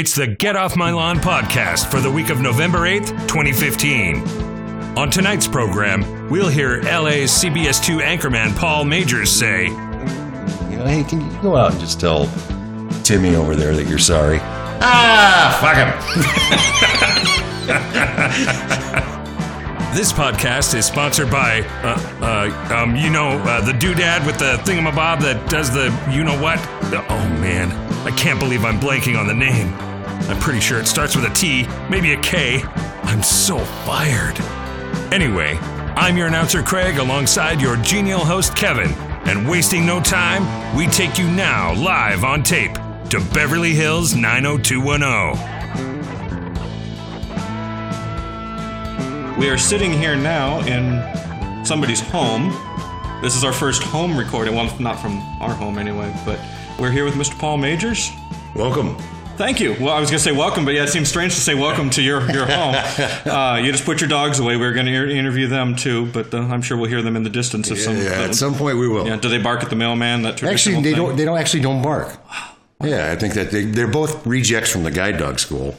It's the Get Off My Lawn podcast for the week of November 8th, 2015. On tonight's program, we'll hear LA's CBS2 anchorman Paul Magers say, You know, hey, can you go out and just tell Timmy over there that you're sorry? Ah, fuck him. This podcast is sponsored by, uh, uh, um, you know, uh, the doodad with the thingamabob that does the you know what? Oh man, I can't believe I'm blanking on the name. I'm pretty sure it starts with a T, maybe a K. I'm so fired. Anyway, I'm your announcer Craig alongside your genial host Kevin, and wasting no time, we take you now live on tape to Beverly Hills 90210. We are sitting here now in somebody's home. This is our first home recording. Well, not from our home anyway, but we're here with Mr. Paul Magers. Welcome. Thank you. Well, I was going to say welcome, but yeah, it seems strange to say welcome to your, your home. Uh, you just put your dogs away. We are going to interview them too, but uh, I'm sure we'll hear them in the distance. Of some, yeah, at some point we will. yeah, do they bark at the mailman? That Actually, they thing? don't. They don't actually don't bark. Yeah, I think that they, they're both rejects from the guide dog school,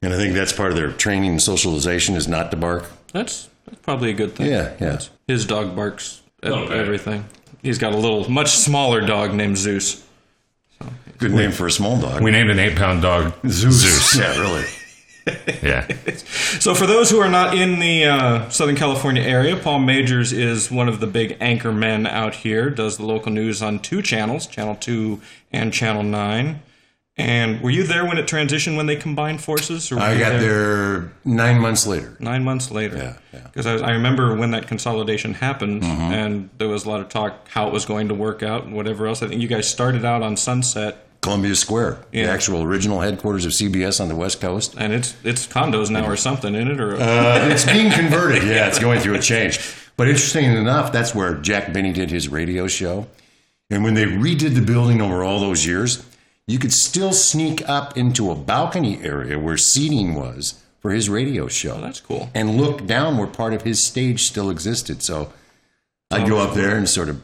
and I think that's part of their training and socialization is not to bark. That's, that's probably a good thing. Yeah, yeah. His dog barks at Okay. everything. He's got a little, much smaller dog named Zeus. Good name for a small dog. We named an eight pound dog Zeus. Yeah, really. Yeah. So, for those who are not in the uh, Southern California area, Paul Magers is one of the big anchor men out here. Does the local news on two channels, Channel Two and Channel Nine. And were you there when it transitioned when they combined forces? Or I got there nine months later. nine months later. Yeah, yeah. Because I, I remember when that consolidation happened, Mm-hmm. and there was a lot of talk how it was going to work out and whatever else. I think you guys started out on Sunset, Columbia Square, Yeah. the actual original headquarters of CBS on the West Coast. and it's it's condos now or something in it, or Uh, it's being converted. Yeah, it's going through a change. But interesting enough, that's where Jack Benny did his radio show. And when they redid the building over all those years, you could still sneak up into a balcony area where seating was for his radio show. that's cool. And look down where part of his stage still existed. So I'd go up there and sort of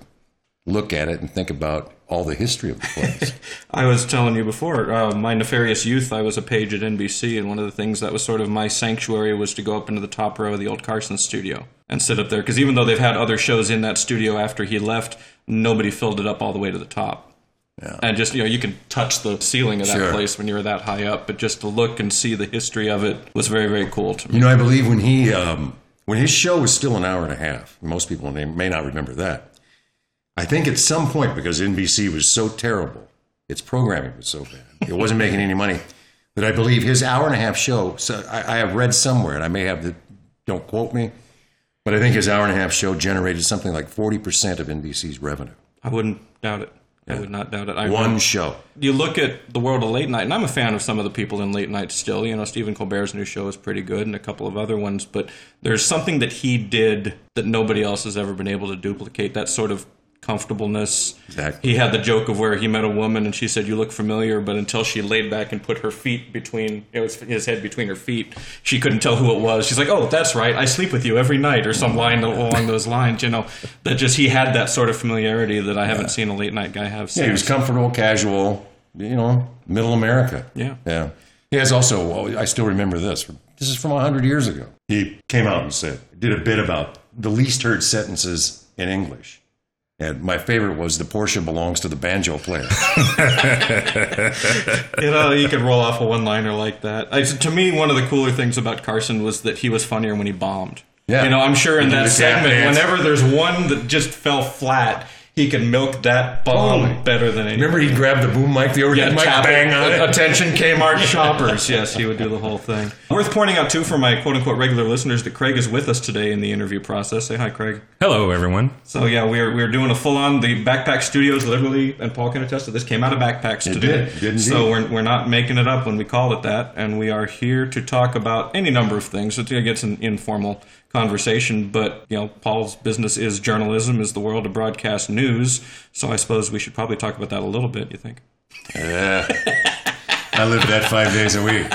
look at it and think about all the history of the place. I was telling you before, uh, my nefarious youth, I was a page at NBC, and one of the things that was sort of my sanctuary was to go up into the top row of the old Carson studio and sit up there. Because even though they've had other shows in that studio after he left, nobody filled it up all the way to the top. Yeah. And just, you know, you can touch the ceiling of that Sure. place when you're that high up, but just to look and see the history of it was very, very cool to me. You know, I believe when he um, when his show was still an hour and a half. Most people may, may not remember that. I think at some point because NBC was so terrible, its programming was so bad, it wasn't making any money. That I believe his hour and a half show. So I, I have read somewhere, and I may have the don't quote me, but I think his hour and a half show generated something like forty percent of NBC's revenue. I wouldn't doubt it. I would not doubt it. I One show. you look at the world of late night, and I'm a fan of some of the people in late night still. You know, Stephen Colbert's new show is pretty good, and a couple of other ones. But there's something that he did that nobody else has ever been able to duplicate. That sort of comfortableness. Exactly. He had the joke of where he met a woman, and she said, "You look familiar," but until she laid back and put her feet between, it was his head between her feet, she couldn't tell who it was. She's like, "Oh, that's right. I sleep with you every night," or some line along those lines. You know, that just he had that sort of familiarity that I haven't seen a late night guy have. Yeah, he was comfortable, casual, you know, middle America. Yeah. Yeah. He has also, I still remember this. This is from 100 years ago. He came out and said, did a bit about the least heard sentences in English. And my favorite was the Porsche belongs to the banjo player. you know, you could roll off a one-liner like that. I, to me, one of the cooler things about Carson was that he was funnier when he bombed. Yeah. You know, I'm sure in that segment, whenever there's one that just fell flat, he can milk that bomb Totally. better than anyone. Remember he grabbed the boom mic, the overhead mic, tap bang it. on it? Attention Kmart shoppers. Yes, he would do the whole thing. Worth pointing out, too, for my quote unquote regular listeners, that Craig is with us today in the interview process. Say hi, Craig. Hello, everyone. So, yeah, we're, we're doing a full on, the Backpack Studios, literally, and Paul can attest to this, came out of Backpack Studios. did. It did indeed. So, we're, we're not making it up when we call it that. And we are here to talk about any number of things. It's, it's an informal conversation, but, you know, Paul's business is journalism, is the world of broadcast news. So, I suppose we should probably talk about that a little bit, you think? Yeah. I live that five days a week.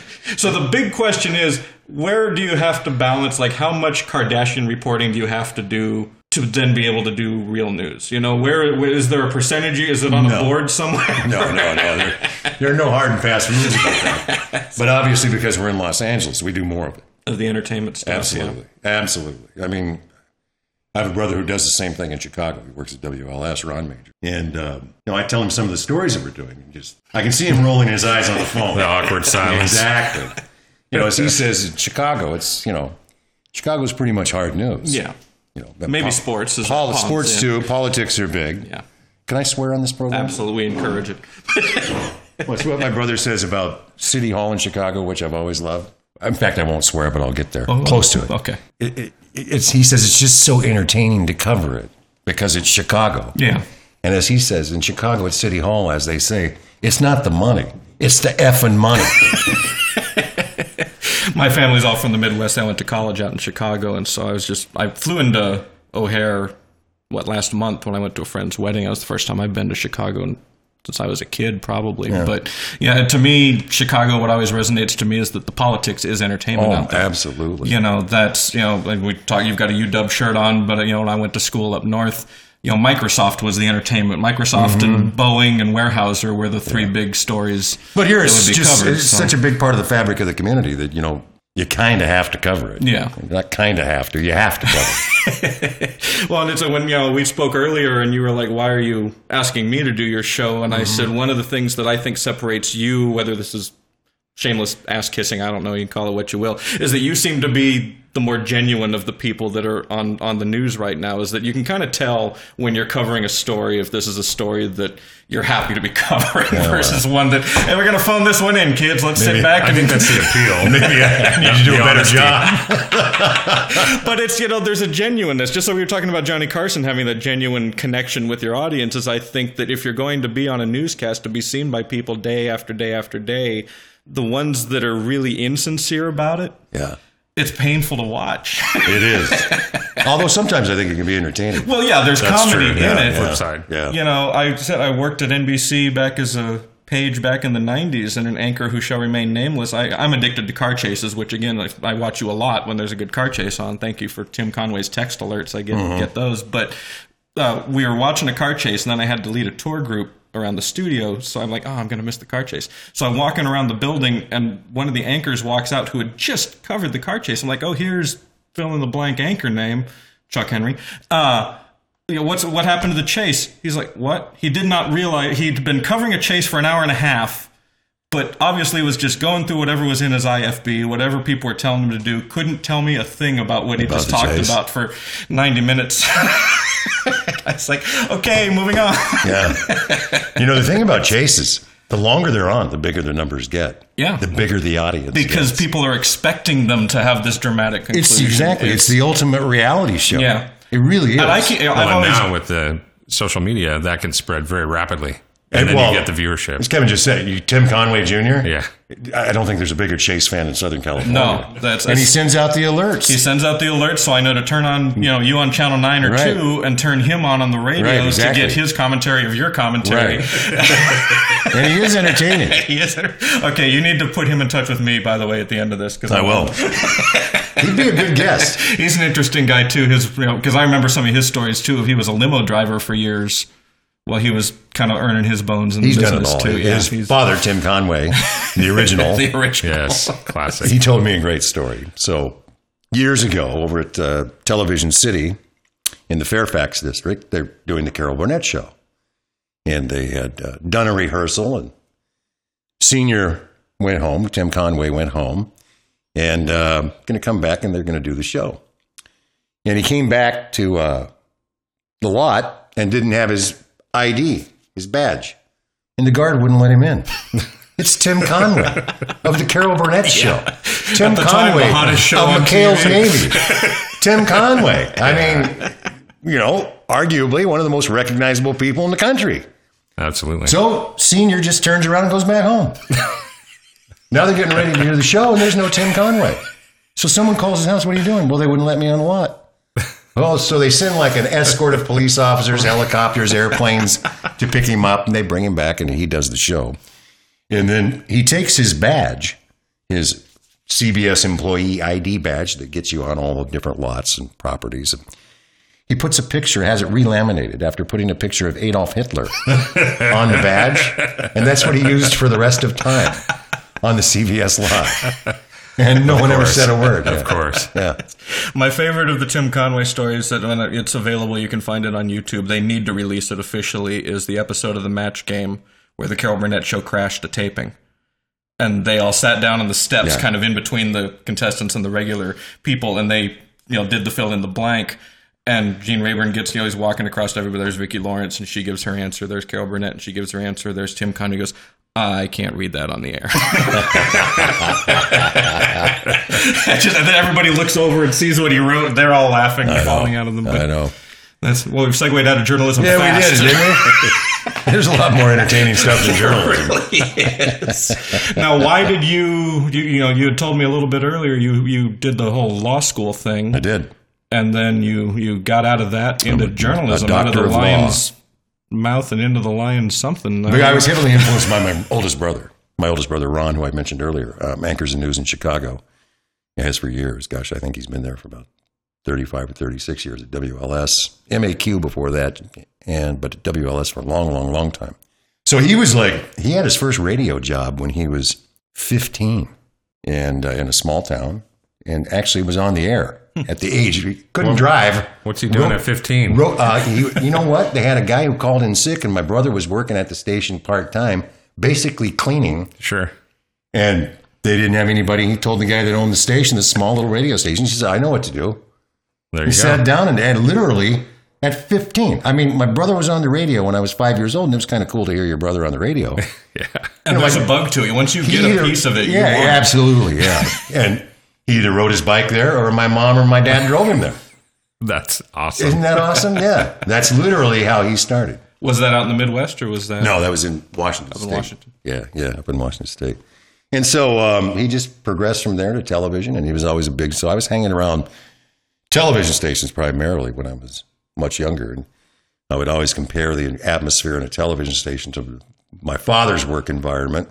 So the big question is, where do you have to balance? Like, how much Kardashian reporting do you have to do to then be able to do real news? You know, where, is there a percentage? Is it on a board somewhere? No, no, no. There, there are no hard and fast rules about that. But obviously, because we're in Los Angeles, we do more of it. Of the entertainment stuff. yeah. Absolutely. Absolutely. I mean, I have a brother who does the same thing in Chicago. He works at WLS, Ron Magers. And, uh, you know, I tell him some of the stories that we're doing. And just, I can see him rolling his eyes on the phone. The awkward silence. Exactly. You know, as he says, in Chicago, it's, you know, Chicago's pretty much hard news. Yeah. You know, Maybe sports is pol- pumps, sports yeah. too. Politics are big. Yeah. Can I swear on this program? Absolutely. We encourage it. What's what my brother says about City Hall in Chicago, which I've always loved. In fact, I won't swear, but I'll get there. Oh, Close to it. Okay. It, it. It's he says it's just so entertaining to cover it because it's Chicago. Yeah. And as he says in Chicago at City Hall, as they say, it's not the money, it's the effing money. My family's all from the Midwest. I went to college out in Chicago, and so I was just I flew into O'Hare what last month when I went to a friend's wedding. That was the first time I've been to Chicago and since I was a kid, probably. But yeah, to me, Chicago, what always resonates to me is that the politics is entertainment oh, out there. absolutely. You know, that's you know, like we talk. You've got a UW shirt on, but you know, when I went to school up north. You know, Microsoft was the entertainment. Microsoft and Boeing and Weyerhaeuser were the three big stories. Mm-hmm. But here it's just covered, it's so. such a big part of the fabric of the community that you know you kind of have to cover it. Yeah. not kind of have to. You have to cover it. Well, and it's when you know we spoke earlier, and you were like, "Why are you asking me to do your show?" And I mm-hmm. said, "One of the things that I think separates you, whether this is shameless ass kissing, I don't know, you can call it what you will, is that you seem to be the more genuine of the people that are on on the news right now. Is that you can kind of tell when you're covering a story if this is a story that you're happy to be covering versus one that, hey, we're gonna phone this one in, kids. Let's sit back I and think that's the appeal. Maybe I need to do a better job. but it's you know there's a genuineness just so we were talking about johnny carson having that genuine connection with your audiences i think that if you're going to be on a newscast to be seen by people day after day after day the ones that are really insincere about it Yeah, it's painful to watch it is. Although sometimes I think it can be entertaining. well yeah there's That's comedy true. in Yeah, it flip side. Yeah. you know i said i worked at nbc back as a page back in the 90s and an anchor who shall remain nameless I, i'm addicted to car chases which again I, I watch you a lot when there's a good car chase on thank you for tim conway's text alerts i get, mm-hmm. get those but uh, we were watching a car chase and then i had to lead a tour group around the studio so i'm like oh i'm going to miss the car chase so i'm walking around the building and one of the anchors walks out who had just covered the car chase i'm like oh here's fill in the blank anchor name chuck henry uh, you know, what's what happened to the chase? He's like, what? He did not realize he'd been covering a chase for an hour and a half, but obviously was just going through whatever was in his IFB, whatever people were telling him to do. Couldn't tell me a thing about what he About just talked chase. about for ninety minutes. I was like, okay, moving on. Yeah. you know, the thing about chases, the longer they're on, the bigger the numbers get. Yeah. The bigger the audience because gets. people are expecting them to have this dramatic conclusion. It's exactly. It's, the ultimate reality show. Yeah. It really is. And I keep, I've Well, always now with the social media, that can spread very rapidly, and, And, then well, you get the viewership. As Kevin just said, you, Tim Conway Jr. Yeah. I I don't think there's a bigger Chase fan in Southern California. no. That's And he sends out the alerts. He sends out the alerts, so I know to turn on, you know, you on channel nine or Right. two, and turn him on on the radios Right, exactly. to get his commentary of your commentary. Right. and he is entertaining. Yes, sir. Okay, you need to put him in touch with me, by the way, at the end of this. Cause I will. He'd be a good guest. He's an interesting guy too. His, you know, because I remember some of his stories too. Of he was a limo driver for years, while he was kind of earning his bones in He's the done it business all. too. Yeah, His he's father, Tim Conway, the original, the original. yes, classic. he told me a great story. So years ago, over at uh, Television City in the Fairfax district, they're doing the Carol Burnett show, and they had uh, done a rehearsal. And Senior went home. Tim Conway went home, and uh, going to come back, and they're going to do the show. And he came back to uh, the lot and didn't have his ID, his badge, and the guard wouldn't let him in. It's Tim Conway of the Carol Burnett Show. Tim At the time, Conway the show of on McHale's TV. Navy. Tim Conway. I mean, you know, arguably one of the most recognizable people in the country. Absolutely. So Senior just turns around and goes back home. now they're getting ready to do the show, and there's no Tim Conway. So someone calls his house. What are you doing? Well, they wouldn't let me on the lot. Oh, so they send like an escort of police officers, helicopters, airplanes to pick him up, and they bring him back, and he does the show. And then he takes his badge, his CBS employee ID badge that gets you on all the different lots and properties. he puts a picture, has it relaminated after putting a picture of Adolf Hitler on the badge, and that's what he used for the rest of time on the CBS lot. And no one ever said a word. Of course. Yeah. My favorite of the Tim Conway stories that when it's available, you can find it on YouTube. They need to release it officially. Is the episode of the Match Game where the Carol Burnett show crashed a taping, and they all sat down on the steps, Yeah. kind of in between the contestants and the regular people, and they you know did the fill in the blank. And Gene Rayburn gets, you know, he's walking across to everybody. There's Vicki Lawrence, and she gives her answer. There's Carol Burnett, and she gives her answer. There's Tim Conway. He goes, I can't read that on the air. Just, and then everybody looks over and sees what he wrote. They're all laughing and falling out of them. I know. that's well, we've segued out of journalism. Yeah, fast. we did, didn't we? There's a lot more entertaining stuff than journalism. yes. Now, why did you, you? You know, you had told me a little bit earlier. You you did the whole law school thing, I did. And then you you got out of that into journalism, a out of the of law. lion's mouth and into the lion's something. I was heavily influenced by my oldest brother. My oldest brother, Ron, who I mentioned earlier, um, anchors the news in Chicago. He has for years. Gosh, I think he's been there for about 35 or 36 years at WLS, MAQ before that, and but at WLS for a long, long, long time. So he was like, he had his first radio job when he was 15 and uh, in a small town and actually was on the air at the age. He couldn't drive. What's he doing Ro- at 15? Ro- uh, you, you know what? They had a guy who called in sick, and my brother was working at the station part time, basically cleaning. Sure. And they didn't have anybody. He told the guy that owned the station, this small little radio station. He said, "I know what to do." There He you go. sat down and, and literally at 15. I mean, my brother was on the radio when I was five years old, and it was kind of cool to hear your brother on the radio. yeah. and there's a bug to it. Once you He get a piece of it, you yeah, want it. absolutely, yeah. and he either rode his bike there, or my mom or my dad drove him there. That's awesome. Isn't that awesome? Yeah, that's literally how he started. Was that out in the Midwest or was that? No, that was in Washington in State. Washington. Yeah, yeah, up in Washington State. And so um, he just progressed from there to television, and he was always a big. So I was hanging around television stations primarily when I was much younger, and I would always compare the atmosphere in a television station to my father's work environment.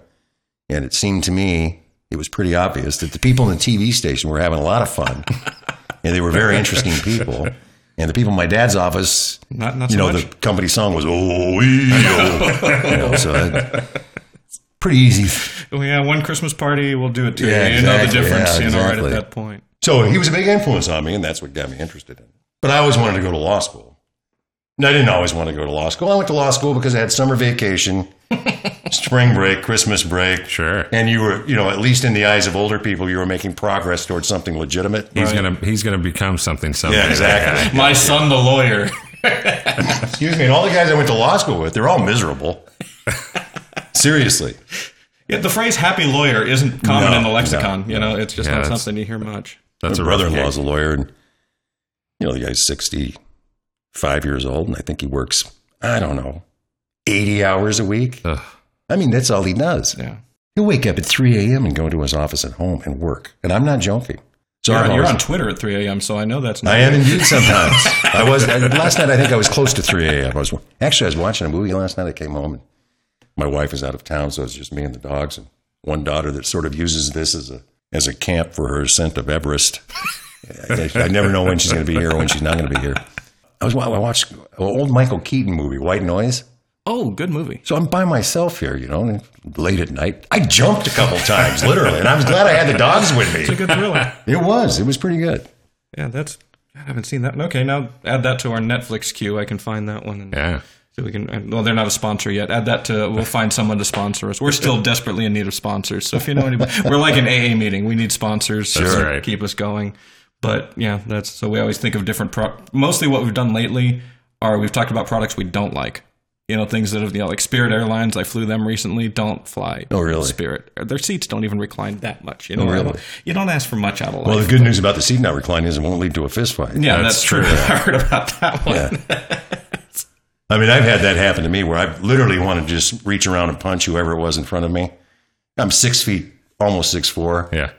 And it seemed to me it was pretty obvious that the people in the TV station were having a lot of fun, and they were very interesting people. And the people in my dad's office, Not- not you so know, much. the company song was "Oh, ee, oh." you know, so it, pretty easy. Yeah, one Christmas party will do it to Yeah, you. You know the difference, Yeah, you know, right at that point. So he was a big influence on me, and that's what got me interested in it. But I always wanted to go to law school. And I didn't always want to go to law school. I went to law school because I had summer vacation, spring break, Christmas break. Sure. And you were, you know, at least in the eyes of older people, you were making progress towards something legitimate. He's gonna he's gonna become something someday. Yeah, exactly. My son, the lawyer. Excuse me. And all the guys I went to law school with, they're all miserable. Seriously. Yeah, the phrase "happy lawyer" isn't common No, in the lexicon. no, you know, it's just Yeah, not that's- something you hear much. That's My a rough brother-in-law's gig. a lawyer, and you know the guy's sixty-five years old, and I think he works. I don't know, eighty hours a week. Ugh. I mean, that's all he does. Yeah, He'll wake up at three a.m. and go to his office at home and work, and I'm not joking. So you're, I've you're on Twitter at 3 a.m., so I know that's not. I am indeed sometimes. I was last night. I think I was close to three a.m. I was actually I was watching a movie last night. I came home and my wife is out of town, so it's just me and the dogs and one daughter that sort of uses this as a as a camp for her ascent of Everest. I, I never know when she's going to be here or when she's not going to be here. I was I watched an old Michael Keaton movie, White Noise. Oh, good movie. So I'm by myself here, you know, late at night. I jumped a couple times, literally, and I was glad I had the dogs with me. It's a Good thriller. It was. It was pretty good. yeah, that's. I haven't seen that. Okay, now add that to our Netflix queue. I can find that one. And Yeah. So we can. Uh, well, they're not a sponsor yet. Add that to. We'll find someone to sponsor us. We're still desperately in need of sponsors. So if you know anybody, we're like an AA meeting. We need sponsors to right. keep us going. But yeah, that's so we always think of different. Pro- mostly what we've done lately are we've talked about products we don't like. You know, things that have you know like Spirit Airlines. I flew them recently. Don't fly. Oh, really? Spirit. Their seats don't even recline that much. You oh, know, Oh, really? don't- you don't ask for much out of life. Well, the good news about the seat not reclining is it won't lead to a fist fight. yeah, That's that's, true. true. I heard about that one. Yeah. I mean, I've had that happen to me where I literally want to just reach around and punch whoever it was in front of me. I'm six feet, almost six four, Yeah.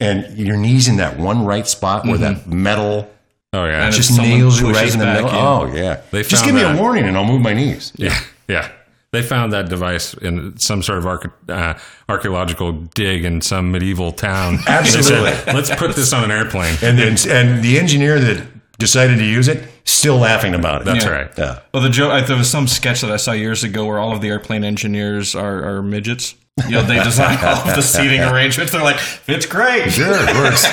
And your knees in that one right spot where that metal Oh yeah. Just someone nails you right in the middle. in. Oh yeah, They just found give me a warning and I'll move my knees. Yeah, yeah. They found that device in some sort of arche- uh, archaeological dig in some medieval town. Absolutely. Said, Let's put this on an airplane. And then and the engineer that decided to use it, still laughing about it. That's Yeah. right. Yeah. Well, the joke. There was some sketch that I saw years ago where all of the airplane engineers are, are midgets. You know, they design all of the seating arrangements. They're like, it's great. Sure, it works.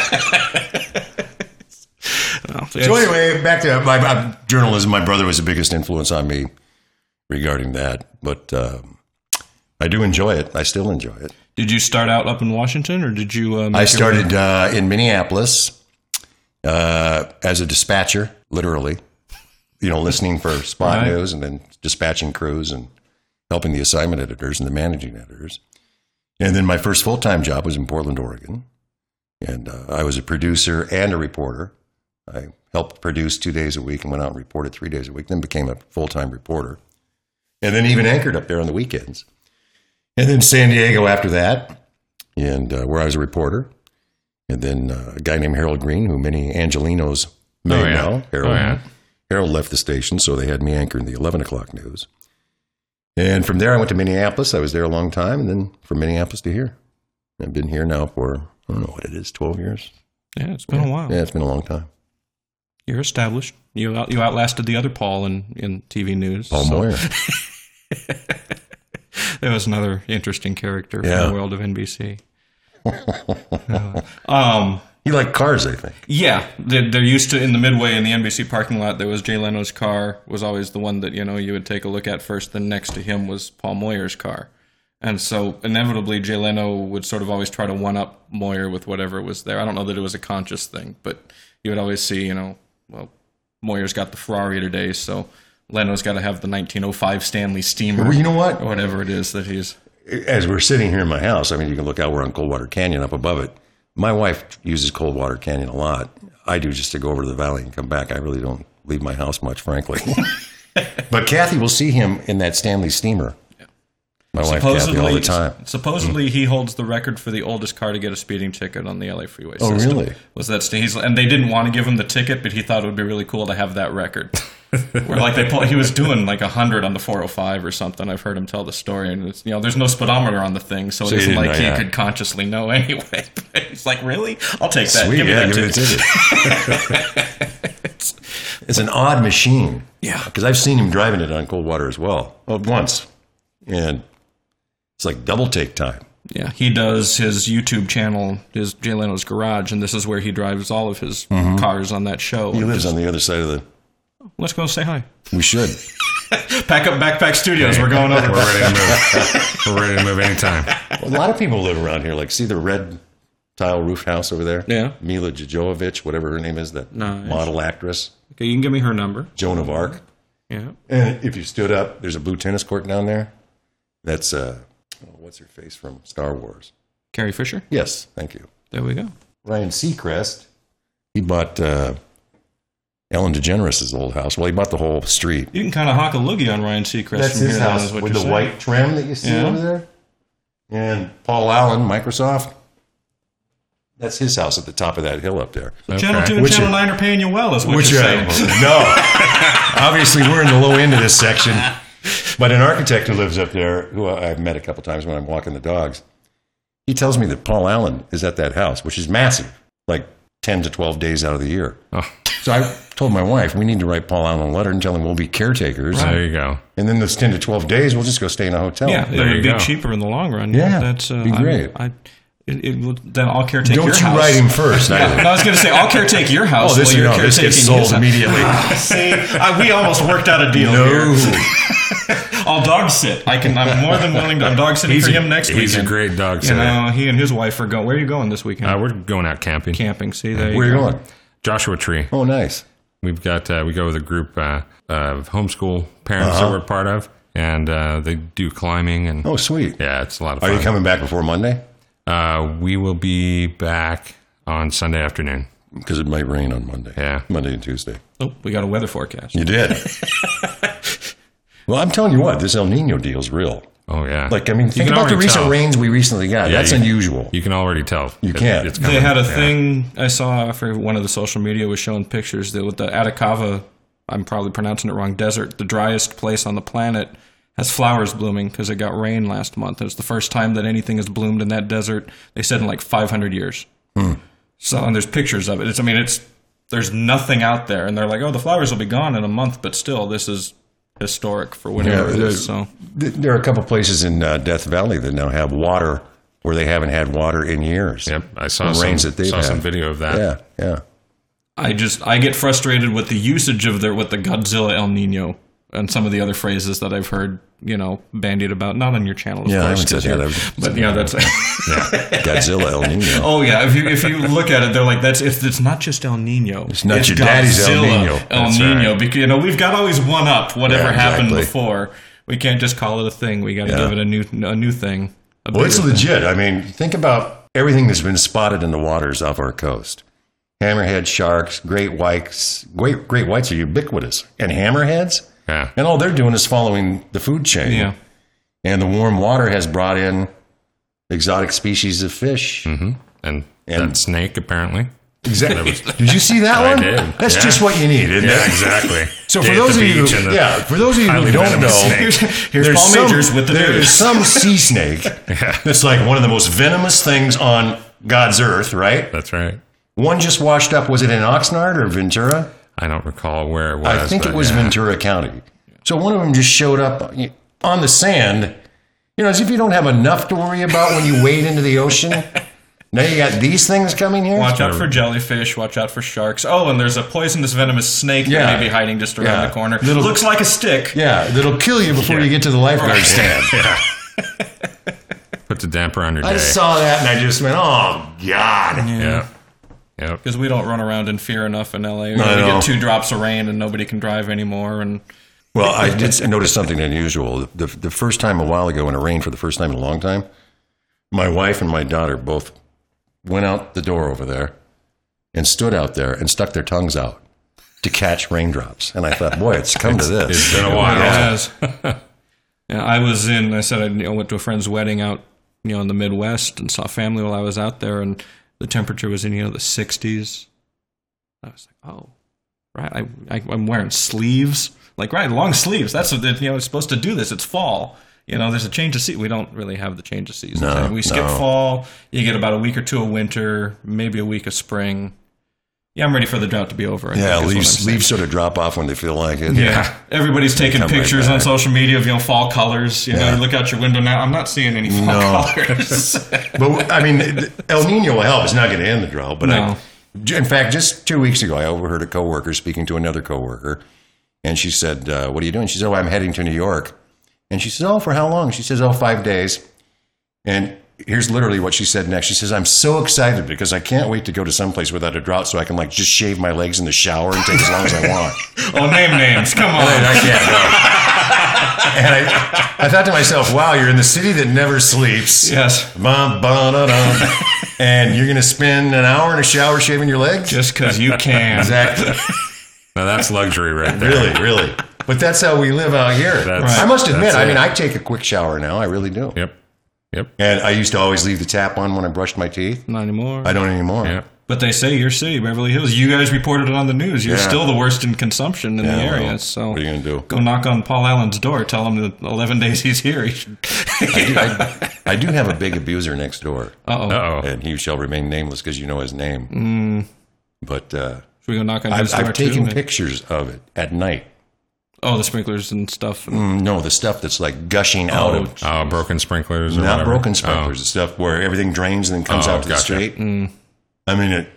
So anyway, back to my, my journalism. My brother was the biggest influence on me regarding that, but um, I do enjoy it. I still enjoy it. Did you start out up in Washington, or did you? Uh, I started uh, in Minneapolis uh, as a dispatcher, literally. You know, listening for spot Right. news and then dispatching crews and helping the assignment editors and the managing editors. And then my first full time job was in Portland, Oregon, and uh, I was a producer and a reporter. I helped produce two days a week and went out and reported three days a week. Then became a full time reporter, and then even anchored up there on the weekends. And then San Diego after that, and uh, where I was a reporter. And then uh, a guy named Harold Green, who many Angelenos may Oh, yeah. know. Harold, Oh, yeah. Harold left the station, so they had me anchoring the 11 o'clock news. And from there, I went to Minneapolis. I was there a long time, and then from Minneapolis to here. I've been here now for, I don't know what it is, 12 years? Yeah, it's been a while. Yeah, it's been a long time. You're established. You out, you outlasted the other Paul in, in TV news. Paul so Moyer. That was another interesting character Yeah. from the world of NBC. Uh, um, He liked cars, I think. yeah, they're, they're used to in the Midway in the NBC parking lot. There was Jay Leno's car was always the one that you know you would take a look at first. Then next to him was Paul Moyer's car, and so inevitably Jay Leno would sort of always try to one up Moyer with whatever was there. I don't know that it was a conscious thing, but you would always see you know well Moyer's got the Ferrari today, so Leno's got to have the 1905 Stanley Steamer. Well, you know what? or whatever it is that he's. As we're sitting here in my house, I mean, you can look out, we're on Coldwater Canyon up above it. My wife uses Coldwater Canyon a lot. I do just to go over to the valley and come back. I really don't leave my house much, frankly. but Kathy will see him in that Stanley steamer. My wife Kathy all the time. Supposedly, mm-hmm. he holds the record for the oldest car to get a speeding ticket on the LA freeway. Oh, really? Was that he's and they didn't want to give him the ticket, but he thought it would be really cool to have that record. Where like they pull, he was doing like hundred on the 405 or something. I've heard him tell the story, and it's you know there's no speedometer on the thing, so, So it isn't like he could consciously know anyway. it's like, really? I'll take that. Sweet, give me yeah, that give me the ticket. it's an odd machine. Yeah. Because I've seen him driving it on Coldwater as well. Well, once. And it's like double take time. Yeah, he does his YouTube channel, his Jay Leno's Garage, and this is where he drives all of his cars on that show. Mm-hmm. He lives on the other side of the. Let's go say hi. We should. Pack up Backpack Studios. We're going over. We're ready to move. We're ready to move anytime. A lot of people live around here. Like, see the red tile roof house over there? Yeah. Milla Jovovich, whatever her name is, that Nice. model actress, Okay, you can give me her number. Joan of Arc. Yeah. And if you stood up, there's a blue tennis court down there. That's, uh, oh, what's her face from Star Wars? Carrie Fisher. Yes, thank you. There we go. Ryan Seacrest, he bought uh, Ellen DeGeneres' old house. Well, he bought the whole street. You can kind of hawk a loogie on Ryan Seacrest from here. then, is with the saying. white trim that you see Yeah. over there. And Paul Allen, Microsoft. That's his house at the top of that hill up there. Channel Okay. two and Which Channel are- nine are paying you well, is what Which you're saying. no, obviously we're in the low end of this section. But an architect who lives up there, who I've met a couple times when I'm walking the dogs, he tells me that Paul Allen is at that house, which is massive, like ten to twelve days out of the year. Oh, So I told my wife we need to write Paul Allen a letter and tell him we'll be caretakers, there you go. and then those ten to twelve days we'll just go stay in a hotel. Yeah, There it you would be go. cheaper in the long run. Yeah, that's uh, be I'm- great. I, it, it will, then I'll caretake Don't your you house. write him first? Yeah, either. no, I was going to say I'll caretake your house. Oh, this, you're no, this gets sold immediately. See, I, we almost worked out a deal here. no, I'll dog sit. I can. I'm more than willing to. I'm dog sitting He's for a, him next week. he's weekend. a great dog sitter. You sitter. know, he and his wife are going. Where are you going this weekend? Uh, we're going out camping. Camping. See, there where are you go. going? Joshua Tree. Oh, nice. We've got uh, we go with a group uh, of homeschool parents Uh-huh. that we're part of, and uh, they do climbing and Oh, sweet. yeah, it's a lot of fun. Are you coming back before Monday? Uh, we will be back on Sunday afternoon. Because it might rain on Monday. Yeah. Monday and Tuesday. Oh, we got a weather forecast. You did. well, I'm telling you what, this El Nino deal is real. Oh yeah. Like, I mean, think about the recent tell. rains we recently got. Yeah, That's you- unusual. You can already tell. You It- can. It's They had a Yeah. thing I saw for one of the social media was showing pictures that with the Atacama, I'm probably pronouncing it wrong, desert, the driest place on the planet, has flowers blooming because it got rain last month. It was the first time that anything has bloomed in that desert. They said in like 500 years. Hmm. So and there's pictures of it. It's I mean it's there's nothing out there, and they're like, oh, the flowers will be gone in a month, but still, this is historic for whatever Yeah, it the- So There are a couple places in uh, Death Valley that now have water where they haven't had water in years. Yep, I saw The some, rains that they've saw some video of that. Yeah, yeah. I just I get frustrated with the usage of their with the Godzilla El Nino and some of the other phrases that I've heard, you know, bandied about. Not on your channel, of Yeah, I course, haven't said 'cause that. I've- but yeah, that's. Godzilla El Nino. Oh yeah, if you if you look at it, they're like that's if it's not just El Nino, it's not your daddy's El Nino. El That's Nino, right. because you know we've got always one up whatever Yeah, happened before. We can't just call it a thing. We got to Yeah. give it a new a new thing. a Well, it's bigger thing. legit. I mean, think about everything that's been spotted in the waters off our coast. Hammerhead sharks, great whites. Great, great whites are ubiquitous. And hammerheads? Yeah. And all they're doing is following the food chain. Yeah, And the warm water has brought in exotic species of fish. Mm-hmm. And, And- that snake, apparently. Exactly. Did you see that I one? did. That's Yeah. just what you need, isn't Yeah, it? exactly. So Day for those of you, the yeah, for those of you who don't know, here's, here's there's Paul some, Magers with the there's some sea snake that's like one of the most venomous things on God's earth, right? That's right. One just washed up. Was it in Oxnard or Ventura? I don't recall where it was. I think it was yeah. Ventura County. So one of them just showed up on the sand. You know, as if you don't have enough to worry about when you wade into the ocean. Now you got these things coming here. Watch out for jellyfish. Watch out for sharks. Oh, and there's a poisonous venomous snake Yeah. that may be hiding just around Yeah. the corner. Little- Looks like a stick. Yeah, that'll kill you before you get to the lifeguard Right. stand. Put the damper on your I day. just saw that and I just went, "Oh God!" yeah. Yep. Because we don't run around in fear enough in LA. We get two drops of rain and nobody can drive anymore. And Well, I did notice something unusual. The, the first time a while ago when it rained for the first time in a long time, my wife and my daughter both went out the door over there and stood out there and stuck their tongues out to catch raindrops. And I thought, boy, it's come to this. It's been a while. Yes. yeah, I was in. I said I you know, went to a friend's wedding out, you know, in the Midwest and saw family while I was out there, and the temperature was in you know the 60s. I was like, oh, right. I, I I'm wearing sleeves, like right, long sleeves. That's what you know. It's supposed to do this. It's fall. You know, there's a change of season. We don't really have the change of season. No, we skip no. fall. You get about a week or two of winter, maybe a week of spring. Yeah, I'm ready for the drought to be over. I Yeah, think is what I'm leaves leaves sort of drop off when they feel like it. Yeah. Everybody's taking come right pictures on social media of, you know, fall colors. You Yeah. know, look out your window now. I'm not seeing any fall No. colors. But I mean, El Nino will help. It's not going to end the drought. But No. I, in fact, just two weeks ago, I overheard a coworker speaking to another coworker, and she said, uh, "What are you doing?" She said, "Oh, I'm heading to New York." And she says, "Oh, for how long?" She says, "Oh, five days." And here's literally what she said next. She says, "I'm so excited because I can't wait to go to someplace without a drought, so I can like just shave my legs in the shower and take as long as I want." oh, name names. Come And on. I can't go. And I, I thought to myself, "Wow, you're in the city that never sleeps." Yes. Bum, bum, da, dum. and you're going to spend an hour in a shower shaving your legs? Just because you can. exactly. Now that's luxury right there. really, really. But that's how we live out here. That's- I must admit, I mean, I take a quick shower now. I really do. Yep. Yep. And I used to always leave the tap on when I brushed my teeth. Not anymore. I don't anymore. Yep. But they say your city, Beverly Hills, you guys reported it on the news. You're Yeah. still the worst in consumption in the area. well, so what are you going to do? go knock on Paul Allen's door. Tell him that 11 days he's here. He should. I, I do have a big abuser next door, Uh-oh. Uh oh. and he shall remain nameless because you know his name. But uh, Should we go knock on I've, his door I've too? taken pictures of it at night. Oh, the sprinklers and stuff. Mm, No, the stuff that's like gushing out Oh, of Oh, broken sprinklers. Or not whatever. broken sprinklers, the stuff where everything drains and then comes Oh, out to gotcha. the street. I mean, it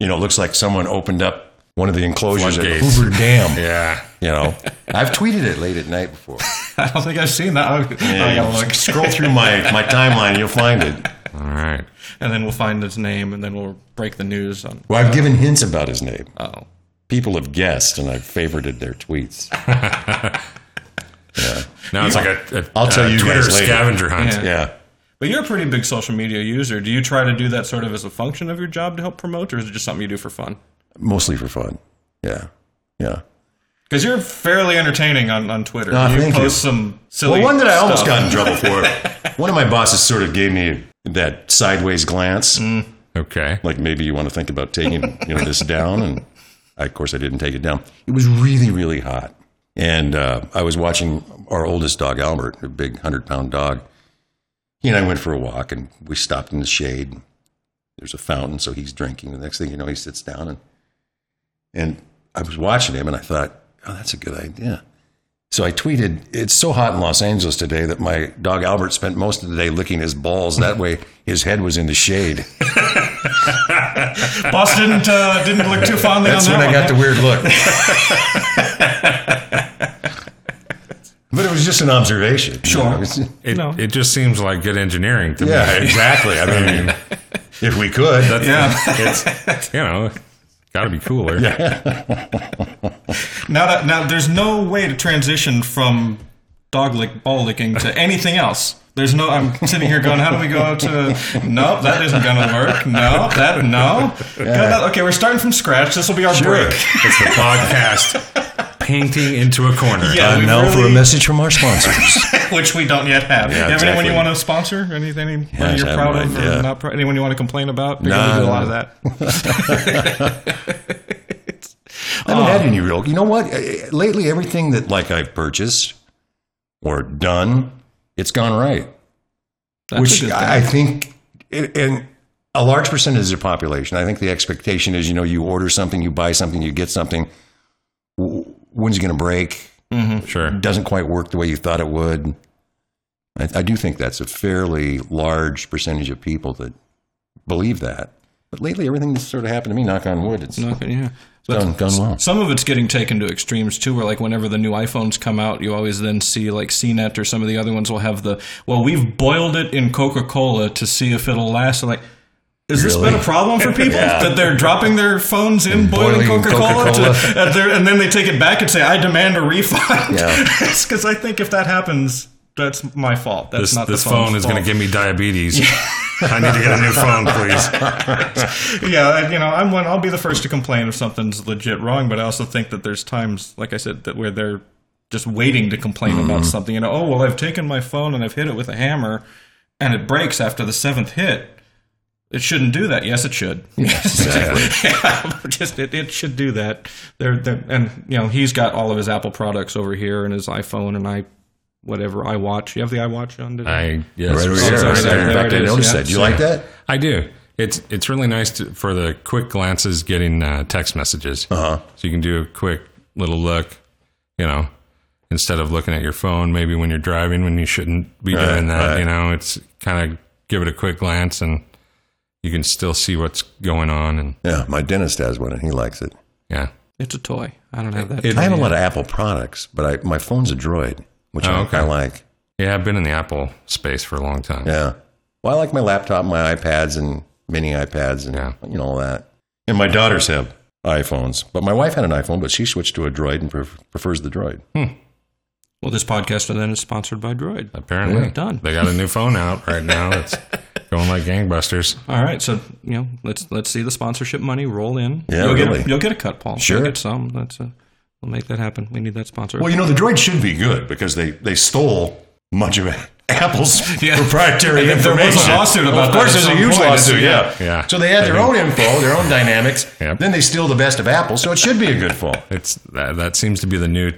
you know it looks like someone opened up one of the enclosures at. Hoover Dam. Oh. Yeah. You know, I've tweeted it late at night before. I don't think I've seen that. I, gotta look. Scroll through my my timeline, you'll find it. All right. and then we'll find his name, and then we'll break the news on. Well, I've given hints about his name. Oh, People have guessed, and I've favorited their tweets. Now it's like a, a I'll tell a you Twitter scavenger hunt. Yeah. Yeah. but you're a pretty big social media user. Do you try to do that sort of as a function of your job to help promote, or is it just something you do for fun? Mostly for fun. Yeah. Yeah. Because you're fairly entertaining on, on Twitter. Oh, you thank post some silly. Well, one that I almost got in trouble for. One of my bosses sort of gave me that sideways glance. Mm. Okay. like maybe you want to think about taking you know this down and I, of course i didn't take it down. It was really really hot. And uh, i was watching our oldest dog albert a big 100 pound dog. He and i went for a walk and we stopped in the shade. There's a fountain so he's drinking. The next thing you know he sits down and And I was watching him and I thought, oh, that's a good idea. So I tweeted, it's so hot in Los Angeles today that my dog Albert spent most of the day licking his balls. That way his head was in the shade. Boss didn't uh, didn't look too fondly That's on when that I got the weird look. but it was just an observation. Sure. It was- It, No. it just seems like good engineering to yeah, me. exactly. I mean, if we could. That's, yeah. It's, you know, got to be cooler. yeah. Now that now there's no way to transition from dog lick ball licking to anything else. There's no. I'm sitting here going, how do we go to? No, that isn't going to work. No, that no. Good, that- okay, we're starting from scratch. This will be our Sure. break. It's the podcast painting into a corner. Yeah. And we now for a message from our sponsors. Which we don't yet have. Yeah, you have anyone you want to sponsor? Any, anyone Yes, you're proud would, of or yeah. not proud? Anyone you want to complain about? Because Nah, do a lot of that. I haven't had any real. You know what? Uh, Lately, everything that like I've purchased or done, it's gone right. Which. I think, and a large percentage of the population, I think the expectation is, you know, you order something, you buy something, you get something. W- When's it going to break? Mm-hmm. Sure. Doesn't quite work the way you thought it would. I, I do think that's a fairly large percentage of people that believe that. But lately, everything that's sort of happened to me, knock on wood, it's Okay, yeah. But done, done well. Some of it's getting taken to extremes too, where like whenever the new iPhones come out, you always then see like CNET or some of the other ones will have the well, we've boiled it in Coca Cola to see if it'll last. And like, has this been a problem for people that they're dropping their phones in boiling, boiling Coca Cola, Coca-Cola. and then they take it back and say, "I demand a refund." Yeah. because I think if that happens, that's my fault. That's This, not this the phone is going to give me diabetes. I need to get a new phone, please. yeah, you know, I'm one. I'll be the first to complain if something's legit wrong, but I also think that there's times, like I said, that where they're just waiting to complain Mm-hmm. about something. You know, oh well, I've taken my phone and I've hit it with a hammer, and it breaks after the seventh hit. It shouldn't do that. Yes, it should. exactly. yeah, just it, it should do that. They're, they're and you know he's got all of his Apple products over here and his iPhone and I, whatever I watch. You have the iWatch on? Today? I yes, Right over Oh, here. sorry, In there- there fact, it I noticed yeah. that. Do you like that? I do. It's it's really nice to, for the quick glances, getting uh, text messages. Uh-huh. So you can do a quick little look, you know, instead of looking at your phone. Maybe when you're driving, when you shouldn't be Right, doing that. right. You know, it's kind of give it a quick glance, and you can still see what's going on. And Yeah, my dentist has one and he likes it. yeah, It's a toy. I don't have that. It- I have a lot of Apple products, but I, my phone's a Droid, which Oh, I, okay. I like. yeah, I've been in the Apple space for a long time. Yeah. Well, I like my laptop, my iPads, and mini iPads, and Yeah. you know all that. And my daughters have iPhones, but my wife had an iPhone, but she switched to a Droid and pref- prefers the Droid. Hmm. Well, this podcast then is sponsored by Droid. Apparently, Yeah, done. They got a new phone out right now that's going like gangbusters. All right, so you know, let's let's see the sponsorship money roll in. Yeah, you'll really. get a, you'll get a cut, Paul. Sure. you'll get some. That's a, we'll make that happen. We need that sponsor. Well, you know the Droid should be good because they they stole much of it. Apple's Yeah. proprietary And there was a information. lawsuit about of course, that at there's a huge point. lawsuit. Yeah, Yeah. So they had their I own info, their own dynamics. Yep. Then they steal the best of Apple, so it should be a good phone. It's that, that seems to be the new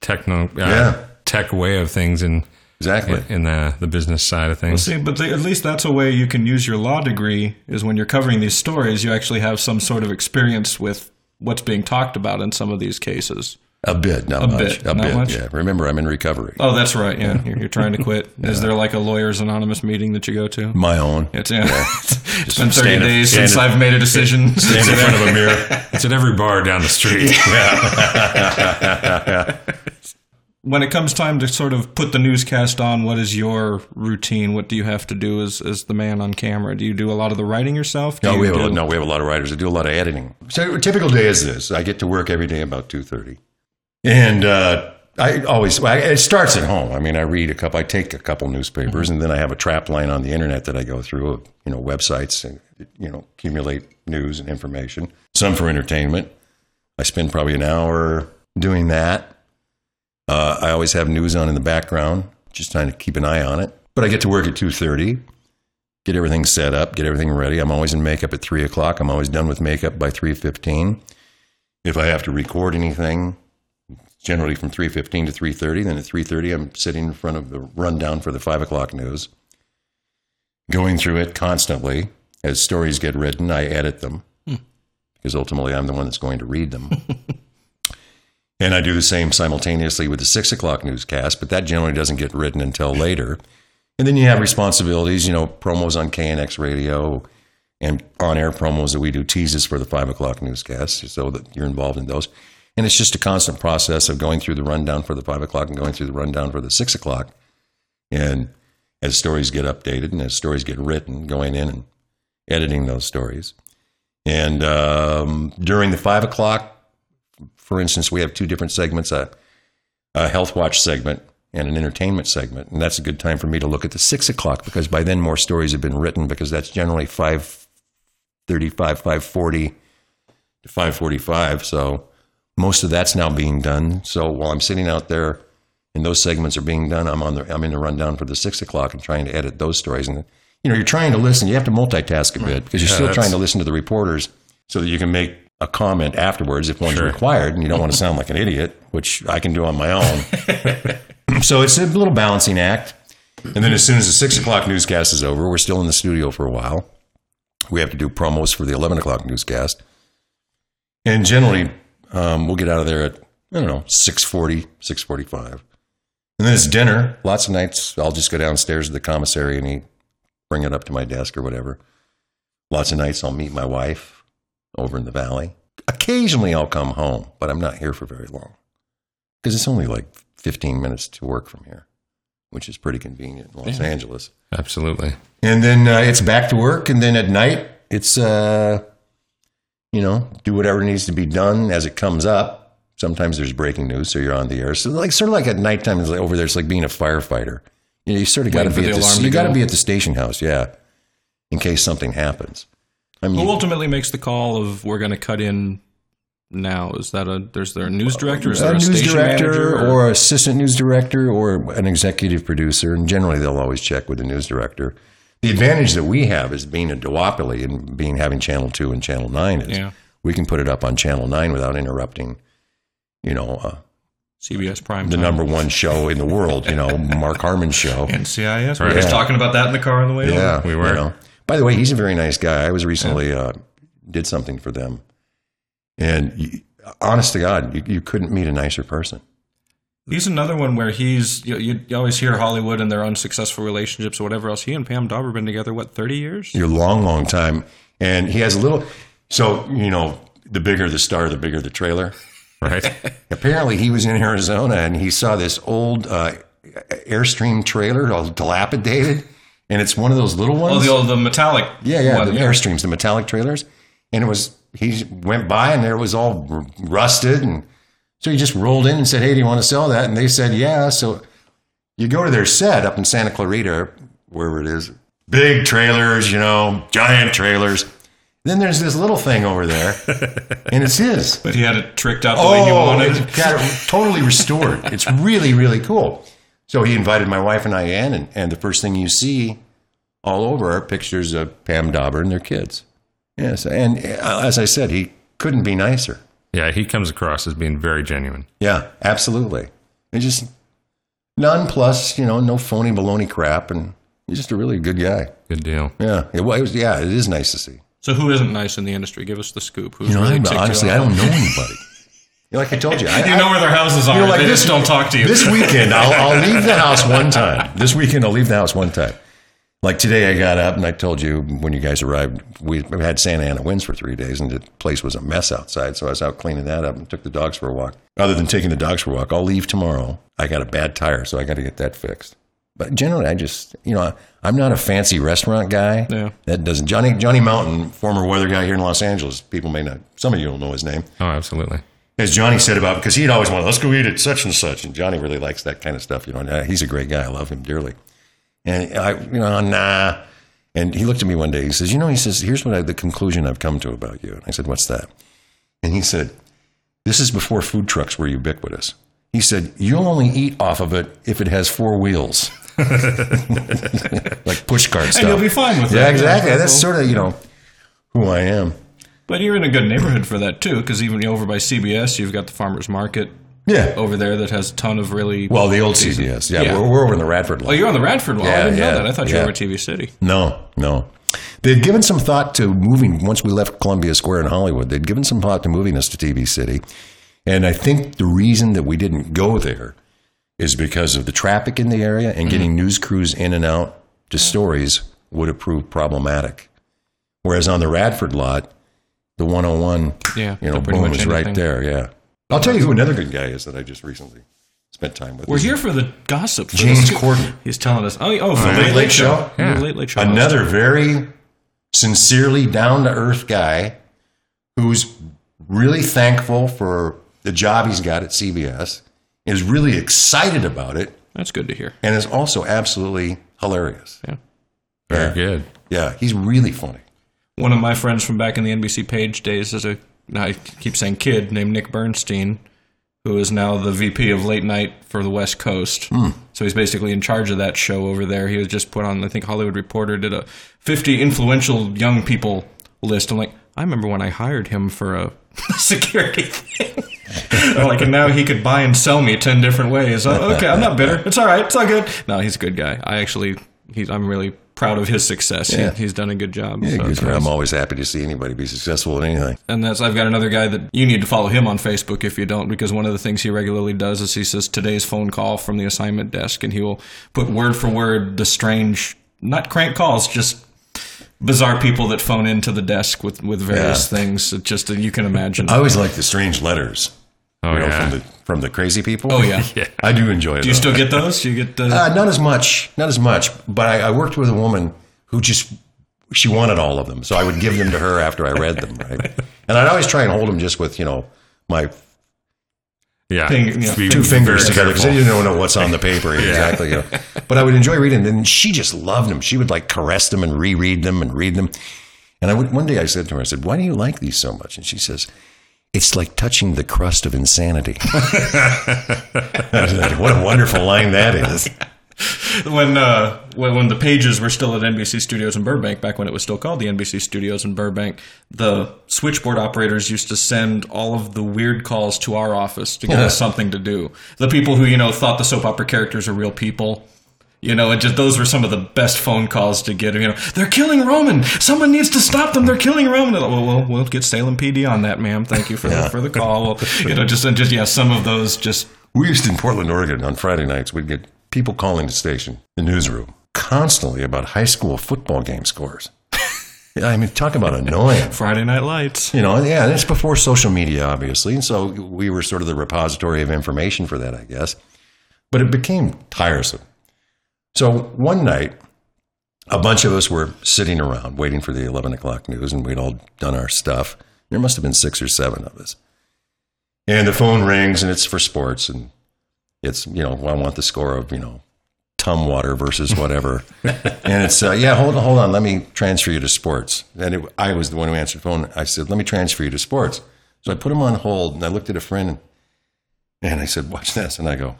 techno uh, Yeah. tech way of things in Exactly. in the the business side of things. See, but the, at least that's a way you can use your law degree. Is when you're covering these stories, you actually have some sort of experience with what's being talked about in some of these cases. A bit, not A much. bit, a not bit. much? Yeah. Remember, I'm in recovery. Oh, that's right. Yeah, you're, you're trying to quit. Is there like a lawyers anonymous meeting that you go to? My own. It's, yeah. it's been 30 stand days stand since in- I've made a decision. Stand in front of a mirror. It's at every bar down the street. yeah. when it comes time to sort of put the newscast on, what is your routine? What do you have to do as, as the man on camera? Do you do a lot of the writing yourself? Do No, you we have a, no, we have a lot of writers that do a lot of editing. So a typical day is this: I get to work every day about two thirty, and uh, I always it starts at home. I mean, I read a couple, I take a couple newspapers, and then I have a trap line on the internet that I go through of you know websites and you know accumulate news and information. Some for entertainment. I spend probably an hour doing that. Uh, I always have news on in the background, just trying to keep an eye on it. But I get to work at two thirty get everything set up, get everything ready. I'm always in makeup at three o'clock. I'm always done with makeup by three fifteen. If I have to record anything, generally from three fifteen to three thirty. Then at three thirty, I'm sitting in front of the rundown for the five o'clock news, going through it constantly. As stories get written, I edit them hmm. because ultimately I'm the one that's going to read them. and I do the same simultaneously with the six o'clock newscast, but that generally doesn't get written until later. And then you have responsibilities, you know, promos on KNX radio and on air promos that we do teases for the five o'clock newscast, so that you're involved in those. And it's just a constant process of going through the rundown for the five o'clock and going through the rundown for the six o'clock. And as stories get updated and as stories get written, going in and editing those stories. And um, during the five o'clock, for instance, we have two different segments a, a health watch segment and an entertainment segment. And that's a good time for me to look at the six o'clock because by then more stories have been written because that's generally 535, 540 to 545. So most of that's now being done. So while I'm sitting out there and those segments are being done, I'm on the I'm in the rundown for the six o'clock and trying to edit those stories. And you know, you're trying to listen. You have to multitask a bit because you're Yeah, still that's- trying to listen to the reporters so that you can make a comment afterwards if one's Sure. required, and you don't want to sound like an idiot, which I can do on my own. so it's a little balancing act. And then as soon as the six o'clock newscast is over, we're still in the studio for a while. We have to do promos for the eleven o'clock newscast, and generally um, we'll get out of there at I don't know 640, 645. and then it's dinner. Lots of nights I'll just go downstairs to the commissary and eat, bring it up to my desk or whatever. Lots of nights I'll meet my wife over in the valley. Occasionally I'll come home, but I'm not here for very long because it's only like 15 minutes to work from here, which is pretty convenient in Los Angeles. Absolutely. And then uh, it's back to work, and then at night it's uh, you know do whatever needs to be done as it comes up. Sometimes there's breaking news, so you're on the air. So like sort of like at nighttime, it's like over there, it's like being a firefighter. You know, you sort of got to be at the the you got to be at the station house, yeah, in case something happens. I mean, Who ultimately makes the call of we're going to cut in now? Is that a there's there a news director? Is there a a, news station director manager? or assistant news director or an executive producer, and generally they'll always check with the news director. The advantage that we have is being a duopoly and being having Channel Two and Channel Nine is Yeah. we can put it up on Channel Nine without interrupting, you know, uh, CBS Prime. the Time. number one show in the world, you know, Mark Harmon's show. NCIS. We Right. were just Yeah. talking about that in the car on the way. Yeah, over. we were. You know. By the way, he's a very nice guy. I was recently uh, did something for them, and you, honest to God, you, you couldn't meet a nicer person. He's another one where he's you, you, you always hear Hollywood and their unsuccessful relationships or whatever else. He and Pam Dawber been together what thirty years? your long, long time. And he has a little. So you know, the bigger the star, the bigger the trailer. Right. Apparently, he was in Arizona and he saw this old uh, Airstream trailer, all dilapidated, and it's one of those little ones. Oh, the old the metallic. yeah, yeah, one, the Airstreams, the metallic trailers, and it was. He went by and there was all r- rusted, and so he just rolled in and said, "Hey, do you want to sell that?" And they said, "Yeah." So you go to their set up in Santa Clarita, wherever it is, big trailers, you know, giant trailers. Then there's this little thing over there, and it's his. But he had it tricked out the way he wanted. it got it totally restored. It's really, really cool. So he invited my wife and I in, and, and the first thing you see all over are pictures of Pam Dawber and their kids. Yes, and uh, as I said, he couldn't be nicer. Yeah, he comes across as being very genuine. Yeah, absolutely. And just nonplus, you know, no phony baloney crap, and he's just a really good guy. Good deal. Yeah, it was. Yeah, it is nice to see. So who isn't nice in the industry? Give us the scoop. Who's You know, really I, ticked honestly. I don't know anybody. like I told you, I, You know where their houses are. You know, like they this- just don't talk to you. This weekend, I'll, I'll leave the house one time. This weekend, I'll leave the house one time. Like today, I got up and I told you when you guys arrived, we had Santa Ana winds for three days and the place was a mess outside. So I was out cleaning that up and took the dogs for a walk. Other than taking the dogs for a walk, I'll leave tomorrow. I got a bad tire, so I got to get that fixed. But generally, I just, you know, I'm not a fancy restaurant guy. Yeah. That doesn't. Johnny Johnny Mountain, former weather guy here in Los Angeles. People may not. Some of you will know his name Oh, absolutely. as Johnny said about because he'd always want let's go eat at such and such, and Johnny really likes that kind of stuff. You know, and, uh, he's a great guy. I love him dearly. And I, you know, nah. And he looked at me one day. He says, "You know," he says, "Here's what I, the conclusion I've come to about you." And I said, "What's that?" And he said, "This is before food trucks were ubiquitous." He said, "You'll only eat off of it if it has four wheels, like push cart stuff." and you'll be fine with yeah, that. exactly. That's sort of you know who I am. But you're in a good neighborhood for that too, because even over by CBS, you've got the farmers market Yeah. over there that has a ton of really. Well, the old CBS. Yeah, Yeah. We're, we're over in the Radford. Lot. Oh, you're on the Radford one. I didn't yeah, know that. I thought you yeah. were at TV City. No, no. They'd given some thought to moving once we left Columbia Square in Hollywood. They'd given some thought to moving us to TV City, and I think the reason that we didn't go there is because of the traffic in the area and mm-hmm. getting news crews in and out to stories would have proved problematic. Whereas on the Radford lot, the 101, Yeah, you know, boom much is right there. Yeah, I'll tell you who another good guy is that I just recently spent time with. We're here for the gossip. For James the- Corden. He's telling us. Oh, oh, for Late the Late, Late Show? Show. Yeah. The Late Late Show. Another very sincerely down to earth guy who's really thankful for the job he's got at CBS, is really excited about it, That's good to hear. and is also absolutely hilarious. Yeah. Very good. Yeah, he's really funny. One of my friends from back in the NBC Page days is a I keep saying kid named Nick Bernstein, who is now the VP of late night for the West Coast. Hmm. So he's basically in charge of that show over there. He was just put on. I think Hollywood Reporter did a 50 influential young people list. I'm like, I remember when I hired him for a security thing. I'm like, and now he could buy and sell me 10 different ways. Oh, okay, I'm not bitter. It's all right. It's all good. No, he's a good guy. I actually, he's, I'm really proud of his success. He- Yeah. he's done a good job. Yeah, So good for nice. I'm always happy to see anybody be successful at anything. And that's I've got another guy that you need to follow him on Facebook if you don't, because one of the things he regularly does is he says today's phone call from the assignment desk, and he will put word for word the strange, not crank calls, just bizarre people that phone into the desk with with various Yeah. things. It just you can imagine. I always like the strange letters Oh, you know, yeah. from the from the crazy people. oh yeah. I do enjoy it. Do you still get those? You get uh, Uh, not as much, not as much. But I, I worked with a woman who just she wanted all of them, so I would give them to her after I read them, right? And I'd always try and hold them just with you know my yeah. Thing, yeah. Be two fingers together because I careful. didn't know what's on the paper exactly. You know. But I would enjoy reading them. And she just loved them. She would like caress them and reread them and read them. And I would, one day I said to her, I said, "Why do you like these so much?" And she says. It's like touching the crust of insanity. What a wonderful line that is. when uh when, when the pages were still at NBC Studios in Burbank back when it was still called the NBC Studios in Burbank the switchboard operators used to send all of the weird calls to our office to give us something to do the people who you know thought the soap opera characters are real people you know, it just those were some of the best phone calls to get. You know, they're killing Roman. Someone needs to stop them. They're killing Roman. Well, we'll, we'll get Salem PD on that, ma'am. Thank you for the, for the call. Well, you know, just just yeah, some of those just We used in Portland, Oregon on Friday nights, we'd get people calling the station, the newsroom, constantly about high school football game scores. I mean, talk about annoying. Friday Night Lights. You know, yeah, it's before social media, obviously. And so we were sort of the repository of information for that, I guess. But it became tiresome. So one night, a bunch of us were sitting around waiting for the 11 o'clock news, and we'd all done our stuff. There must have been six or seven of us. And the phone rings, and it's for sports. And it's, you know, I want the score of, you know, Tumwater versus whatever. and it's, uh, yeah, hold on, hold on. Let me transfer you to sports. And it, I was the one who answered the phone. I said, let me transfer you to sports. So I put him on hold, and I looked at a friend, and I said, watch this. And I go,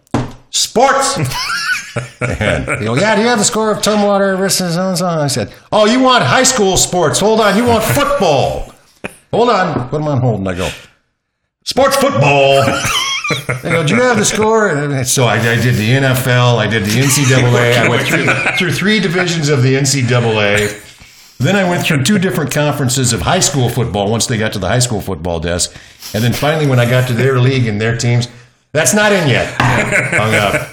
sports! and yeah, do you have the score of Tumwater versus so and so? I said, oh, you want high school sports. Hold on, you want football. Hold on. Put him on hold, and I go, sports football. They go, do you have the score? And so I, I did the NFL, I did the NCAA, I went through, through three divisions of the NCAA. Then I went through two different conferences of high school football once they got to the high school football desk. And then finally, when I got to their league and their teams, that's not in yet. Hung up.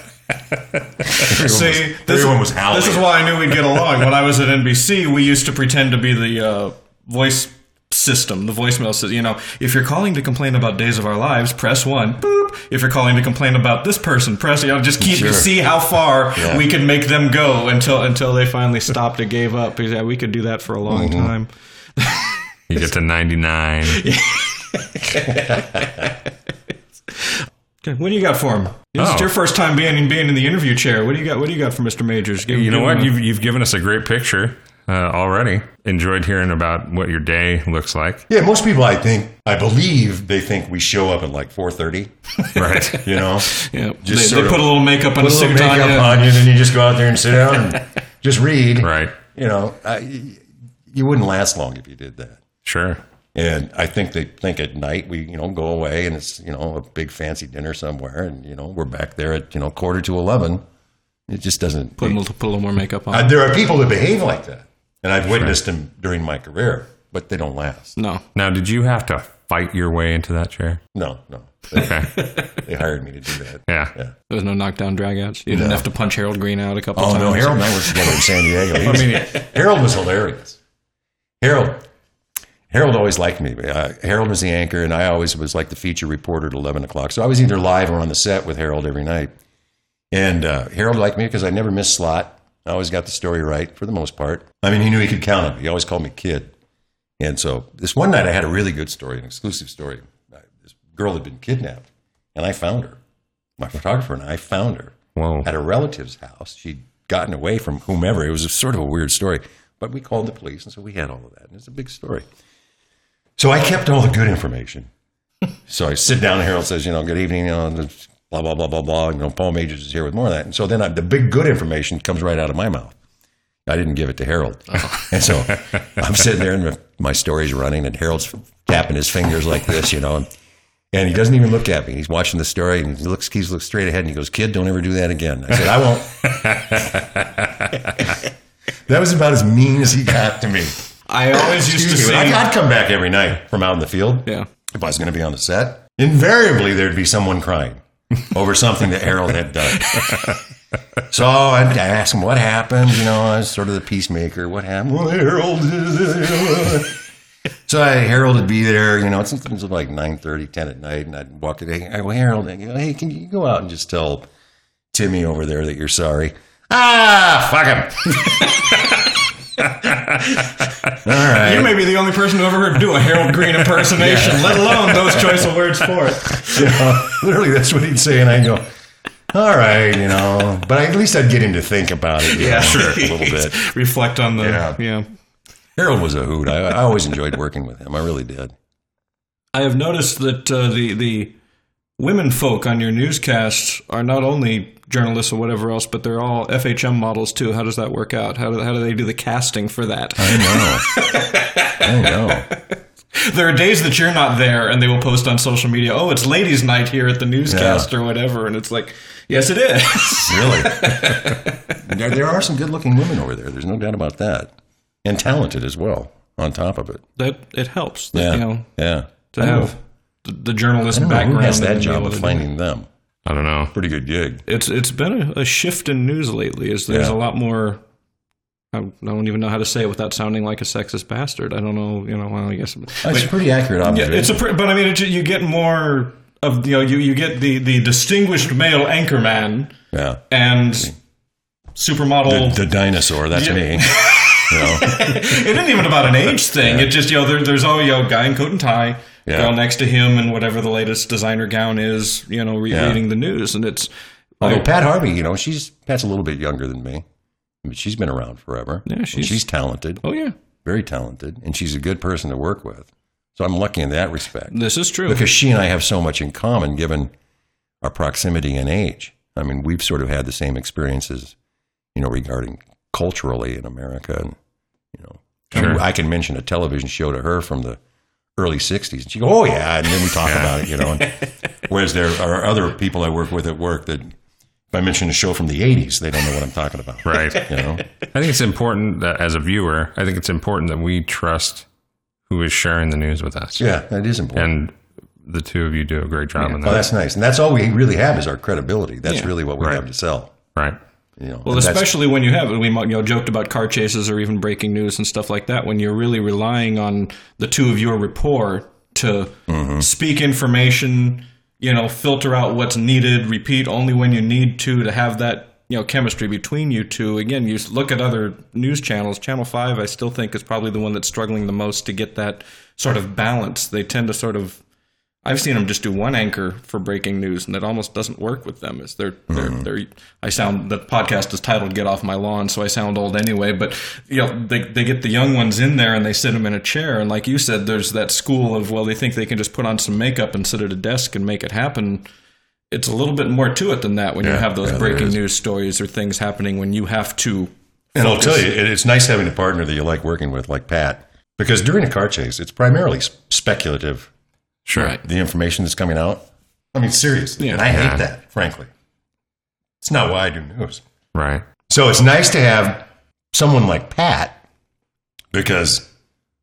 See, this, everyone was howling. this is why I knew we'd get along. When I was at NBC, we used to pretend to be the uh, voice system, the voicemail system. You know, if you're calling to complain about Days of Our Lives, press one. Boop. If you're calling to complain about this person, press. You know, just keep Sure. see how far Yeah. we can make them go until until they finally stopped and gave up. Because yeah, we could do that for a long Mm-hmm. time. You get to 99. Okay, what do you got for him? This Oh. is your first time being being in the interview chair. What do you got? What do you got for Mr. Magers? Give- You know what? a- You've, you've given us a great picture uh, already. Enjoyed hearing about what your day looks like. Yeah, most people, I think, I believe they think we show up at like 4.30, Right. you know? Yeah, Just they, sort they of put a little makeup on Put a little suit on makeup you. on you, and then you just go out there and sit down and just read. right. You know, I, you wouldn't last long if you did that. Sure. And I think they think at night we, you know, go away and it's, you know, a big fancy dinner somewhere and, you know, we're back there at, you know, quarter to 11. It just doesn't. Put a little, put a little more makeup on. Uh, there are people that behave like that. and I've witnessed them during my career, but they don't last. No. Now, did you have to fight your way into that chair? No, no. They, Okay. they hired me to do that. Yeah. Yeah. There was no knockdown dragouts. You didn't have to punch Harold Greene out a couple Oh times. Oh, no, Harold and I worked together in San Diego. He was- Harold was hilarious. Harold, Harold always liked me. Uh, Harold was the anchor, and I always was like the feature reporter at eleven o'clock. So I was either live or on the set with Harold every night. And uh, Harold liked me because I never missed slot. I always got the story right for the most part. I mean, he knew he could count on me. He always called me kid. And so this one night, I had a really good story, an exclusive story. Uh, This girl had been kidnapped, and I found her. My photographer and I found her Whoa. at a relative's house. She'd gotten away from whomever. It was a sort of a weird story, but we called the police, and so we had all of that. And it's a big story. So I kept all the good information. so I sit down, and Harold says, you know, good evening, you know, blah, blah, blah, blah, blah. You know, Paul Magers is here with more of that. And so then I, the big good information comes right out of my mouth. I didn't give it to Harold. Oh. And so I'm sitting there and my story's running and Harold's tapping his fingers like this, you know, and, and he doesn't even look at me. He's watching the story and he looks, he looks straight ahead and he goes, kid, don't ever do that again. I said, I won't. that was about as mean as he got to me. I always used to say. I'd come back every night from out in the field. Yeah. If I was going to be on the set, invariably there'd be someone crying over something that Harold had done. So I'd ask him what happened. You know, I was sort of the peacemaker. What happened? Well, Harold. so I, Harold would be there. You know, it's, it was like 9.30, 10 at night, and I'd walk in. Hey, well, Harold, go, hey, can you go out and just tell Timmy over there that you're sorry? Ah, fuck him. All right. You may be the only person who ever heard do a Harold Greene impersonation, let alone those choice of words for it. You know, literally, that's what he'd say, and I'd go, "All right," you know. But at least I'd get him to think about it. you know, a little bit. Reflect on the. Yeah. yeah. Harold was a hoot. I, I always enjoyed working with him. I really did. I have noticed that uh, the the women folk on your newscasts are not only journalists or whatever else, but they're all FHM models too. How does that work out? How do, how do they do the casting for that? I know. I know. there are days that you're not there, and they will post on social media, "Oh, it's ladies' night here at the newscast or whatever," and it's like, yes, it is. Really. there, there are some good-looking women over there. There's no doubt about that, and talented as well. On top of it, that it helps. That, yeah, You know, yeah. to have know- the, the journalist I don't know background. who has that job of finding them. I don't know. Pretty good gig. it's it's been a, a shift in news lately. Is there's Yeah. a lot more. I don't even know how to say it without sounding like a sexist bastard. I don't know. You know. Well, I guess. That's but- pretty accurate yeah, it's a. pre- But I mean, it, you get more of you know you you get the the distinguished male anchorman yeah. and supermodel. The dinosaur. That's Yeah. me. You know? it isn't even about an age thing. It just you know there, there's oh, always you know guy in coat and tie, Yeah. girl next to him, and whatever the latest designer gown is. You know, re- Yeah. reading the news, and it's. Although like- Pat Harvey, you know, she's Pat's a little bit younger than me, but she's been around forever. Yeah, she's- she's talented, oh yeah, very talented, and she's a good person to work with. So I'm lucky in that respect this is true. because she and I have so much in common, given our proximity and age. I mean, we've sort of had the same experiences, you know, regarding culturally in America, and you know, Sure. I can mention a television show to her from the early '60s, and she go, "Oh yeah," and then we talk about it, you know. And, whereas there are other people I work with at work that, if I mention a show from the '80s, they don't know what I'm talking about, Right. You know, I think it's important that as a viewer, I think it's important that we trust who is sharing the news with us. yeah, that is important. And the two of you do a great job on Oh, that. that's nice, and that's all we really have is our credibility. That's Yeah. really what we Right. have to sell. right. You know, Well, especially when you have we you know joked about car chases or even breaking news and stuff like that. When you're really relying on the two of your rapport to Mm-hmm. speak information, you know, filter out what's needed, repeat only when you need to, to have that you know chemistry between you two. Again, you look at other news channels. Channel Five, I still think is probably the one that's struggling the most to get that sort of balance. They tend to sort of I've seen them just do one anchor for breaking news, and that almost doesn't work with them. Is they're they're, mm-hmm. they're I sound the podcast is titled "Get Off My Lawn," so I sound old anyway. But you know, they they get the young ones in there and they sit them in a chair, and like you said, there's that school of well, they think they can just put on some makeup and sit at a desk and make it happen. It's a little bit more to it than that when you have those yeah, breaking news stories or things happening when you have to. And I'll tell you, it's nice having a partner that you like working with, like Pat, because during a car chase, it's primarily speculative. Sure. Right. The information that's coming out. I mean, seriously, Yeah. and I hate Yeah. that. Frankly, it's not why I do news. Right. So it's nice to have someone like Pat because,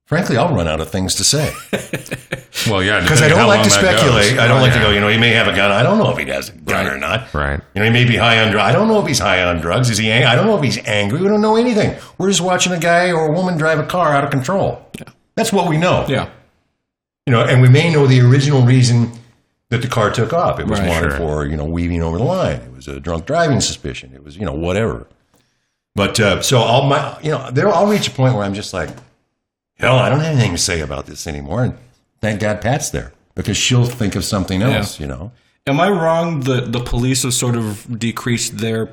frankly, I'll run out of things to say. Well, yeah, Because I don't like to speculate. goes. I don't Oh, like to go, you know, he may have a gun. I don't know if he has a gun or not. Right. You know, he may be high on drugs. I don't know if he's high on drugs. Is he? Ang- I don't know if he's angry. We don't know anything. We're just watching a guy or a woman drive a car out of control. Yeah. That's what we know. Yeah. You know, and we may know the original reason that the car took off. It was Right, wanted sure. for you know weaving over the line. It was a drunk driving suspicion. It was you know whatever. But uh, so I'll my you know there I'll reach a point where I'm just like, hell, I don't have anything to say about this anymore. And thank God Pat's there because she'll think of something else. You know. Am I wrong that the police have sort of decreased their,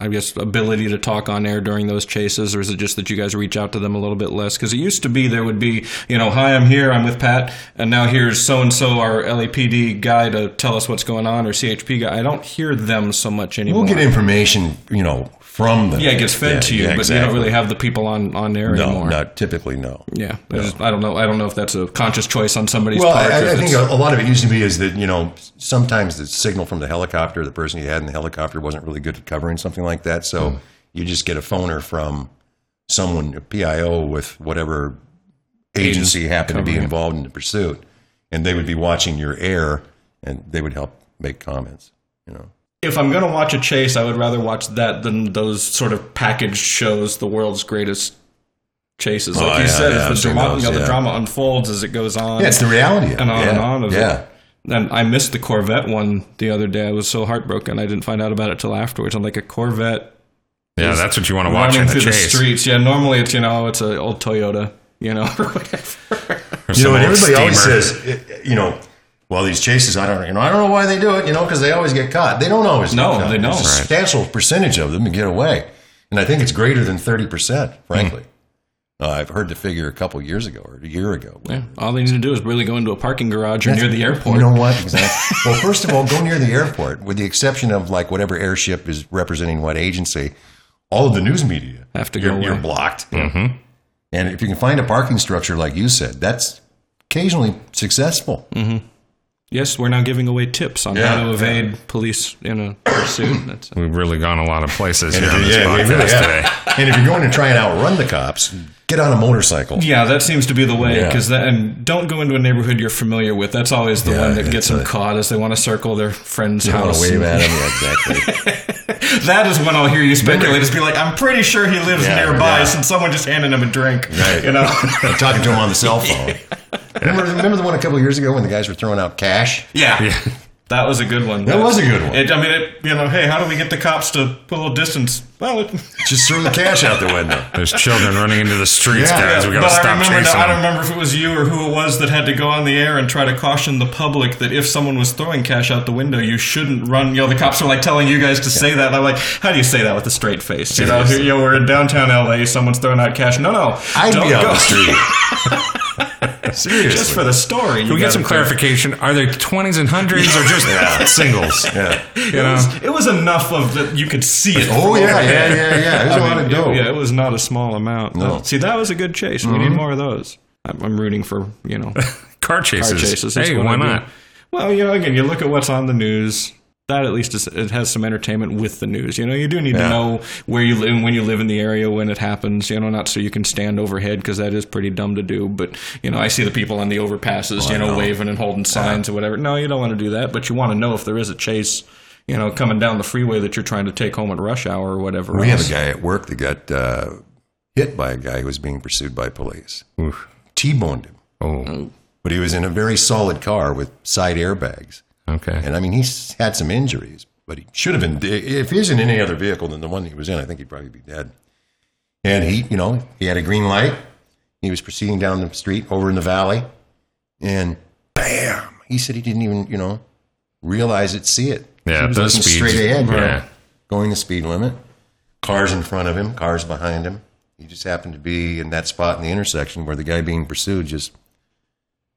I guess, ability to talk on air during those chases, or is it just that you guys reach out to them a little bit less? Because it used to be there would be, you know, hi, I'm here, I'm with Pat, and now here's so and so, our LAPD guy, to tell us what's going on, or CHP guy. I don't hear them so much anymore. We'll get information, you know, from them. Yeah, it gets fed Yeah, to you, yeah, but you don't really have the people on on air No, anymore. not typically. No. Yeah, I, just, I don't know. I don't know if that's a conscious choice on somebody's Well, part. I, I think a, lot of it used to be is that you know sometimes the signal from the helicopter, the person you had in the helicopter wasn't really good at covering something like that. So Hmm. you just get a phoner from someone, a PIO with whatever agency happened to be covering it. involved in the pursuit, and they would be watching your air, and they would help make comments. You know. If I'm going to watch a chase, I would rather watch that than those sort of packaged shows, the world's greatest chases. Like Oh, you yeah, said, yeah, as the, drama, those, you know, the yeah. drama unfolds as it goes on. Yeah, it's the reality and on yeah. and on. Of yeah. It. And I missed the Corvette one the other day. I was so heartbroken. I didn't find out about it till afterwards. I'm like a Corvette Yeah, that's what you want to watch running in the through the chase. streets. Yeah, normally it's you know it's an old Toyota, you know, or whatever. Or You know, and old everybody always says, you know, well, these chases, I don't, you know, I don't know why they do it, you know, because they always get caught. They don't always. No, get caught. they don't. There's a Right. substantial percentage of them that get away, and I think it's greater than thirty percent. Frankly, uh, I've heard the figure a couple years ago or a year ago. Yeah, all they need to do is really go into a parking garage or near the airport. You know what? Exactly. well, first of all, go near the airport, with the exception of like whatever airship is representing what agency. All of the news media Have to you're, go You're blocked. Mm-hmm. And if you can find a parking structure, like you said, that's occasionally successful. Yes, we're now giving away tips on Yeah, how to evade police in a pursuit. That's, We've really gone a lot of places here on this yeah, podcast really have. today. And if you're going to try and outrun the cops, get on a motorcycle. yeah, that seems to be the way. Yeah. Because and don't go into a neighborhood you're familiar with. That's always the Yeah, one that gets it's them a- caught as they want to circle their friend's You want house. to wave at them? Yeah, exactly. That is when I'll hear you speculate. Just be like, I'm pretty sure he lives Yeah, nearby yeah. since someone just handed him a drink. Right. You know. I'm talking to him on the cell phone. Remember, remember the one a couple of years ago when the guys were throwing out cash? yeah. That was a good one. That was a good one. It, I mean, it, you know, hey, how do we get the cops to put a little distance? Well, it, Just throw the cash out the window. There's children running into the streets, Yeah, guys. We got to but I stop remember, chasing I don't remember if it was you or who it was that had to go on the air and try to caution the public that if someone was throwing cash out the window, you shouldn't run. You know, the cops are like telling you guys to say that. And I'm like, how do you say that with a straight face? You know, here, you know, we're in downtown LA, someone's throwing out cash. No, no, I'd don't be on go. the street. Seriously. Just for the story. Can we get some clarification? Are they 20s and hundreds or just singles? Yeah. You It know? was, it was enough of that you could see it. Oh, from yeah, yeah, yeah, yeah. There's a I lot mean, of dough. it- yeah, it was not a small amount. No. Mm-hmm. See, that was a good chase. We need more of those. I'm, I'm rooting for you know Car chases. car chases. That's Hey, why I do. not? Well, you know, again, you look at what's on the news. That at least is, it has some entertainment with the news. You know, you do need to know where you live, when you live in the area, when it happens. You know, not so you can stand overhead because that is pretty dumb to do. But you know, I see the people on the overpasses, you know, know. waving and holding signs or whatever. No, you don't want to do that. But you want to know if there is a chase. You know, coming down the freeway that you're trying to take home at rush hour or whatever. We have a guy at work that got uh, hit by a guy who was being pursued by police. Oof. T-boned him. Oh, But he was in a very solid car with side airbags. Okay. And I mean, he's had some injuries, but he should have been. If he was in any other vehicle than the one he was in, I think he'd probably be dead. And he, you know, he had a green light. He was proceeding down the street over in the valley, and bam! He said he didn't even, you know, realize it, see it. Yeah, he was those speeds- straight ahead, know, yeah. going the speed limit. Cars in front of him, cars behind him. He just happened to be in that spot in the intersection where the guy being pursued just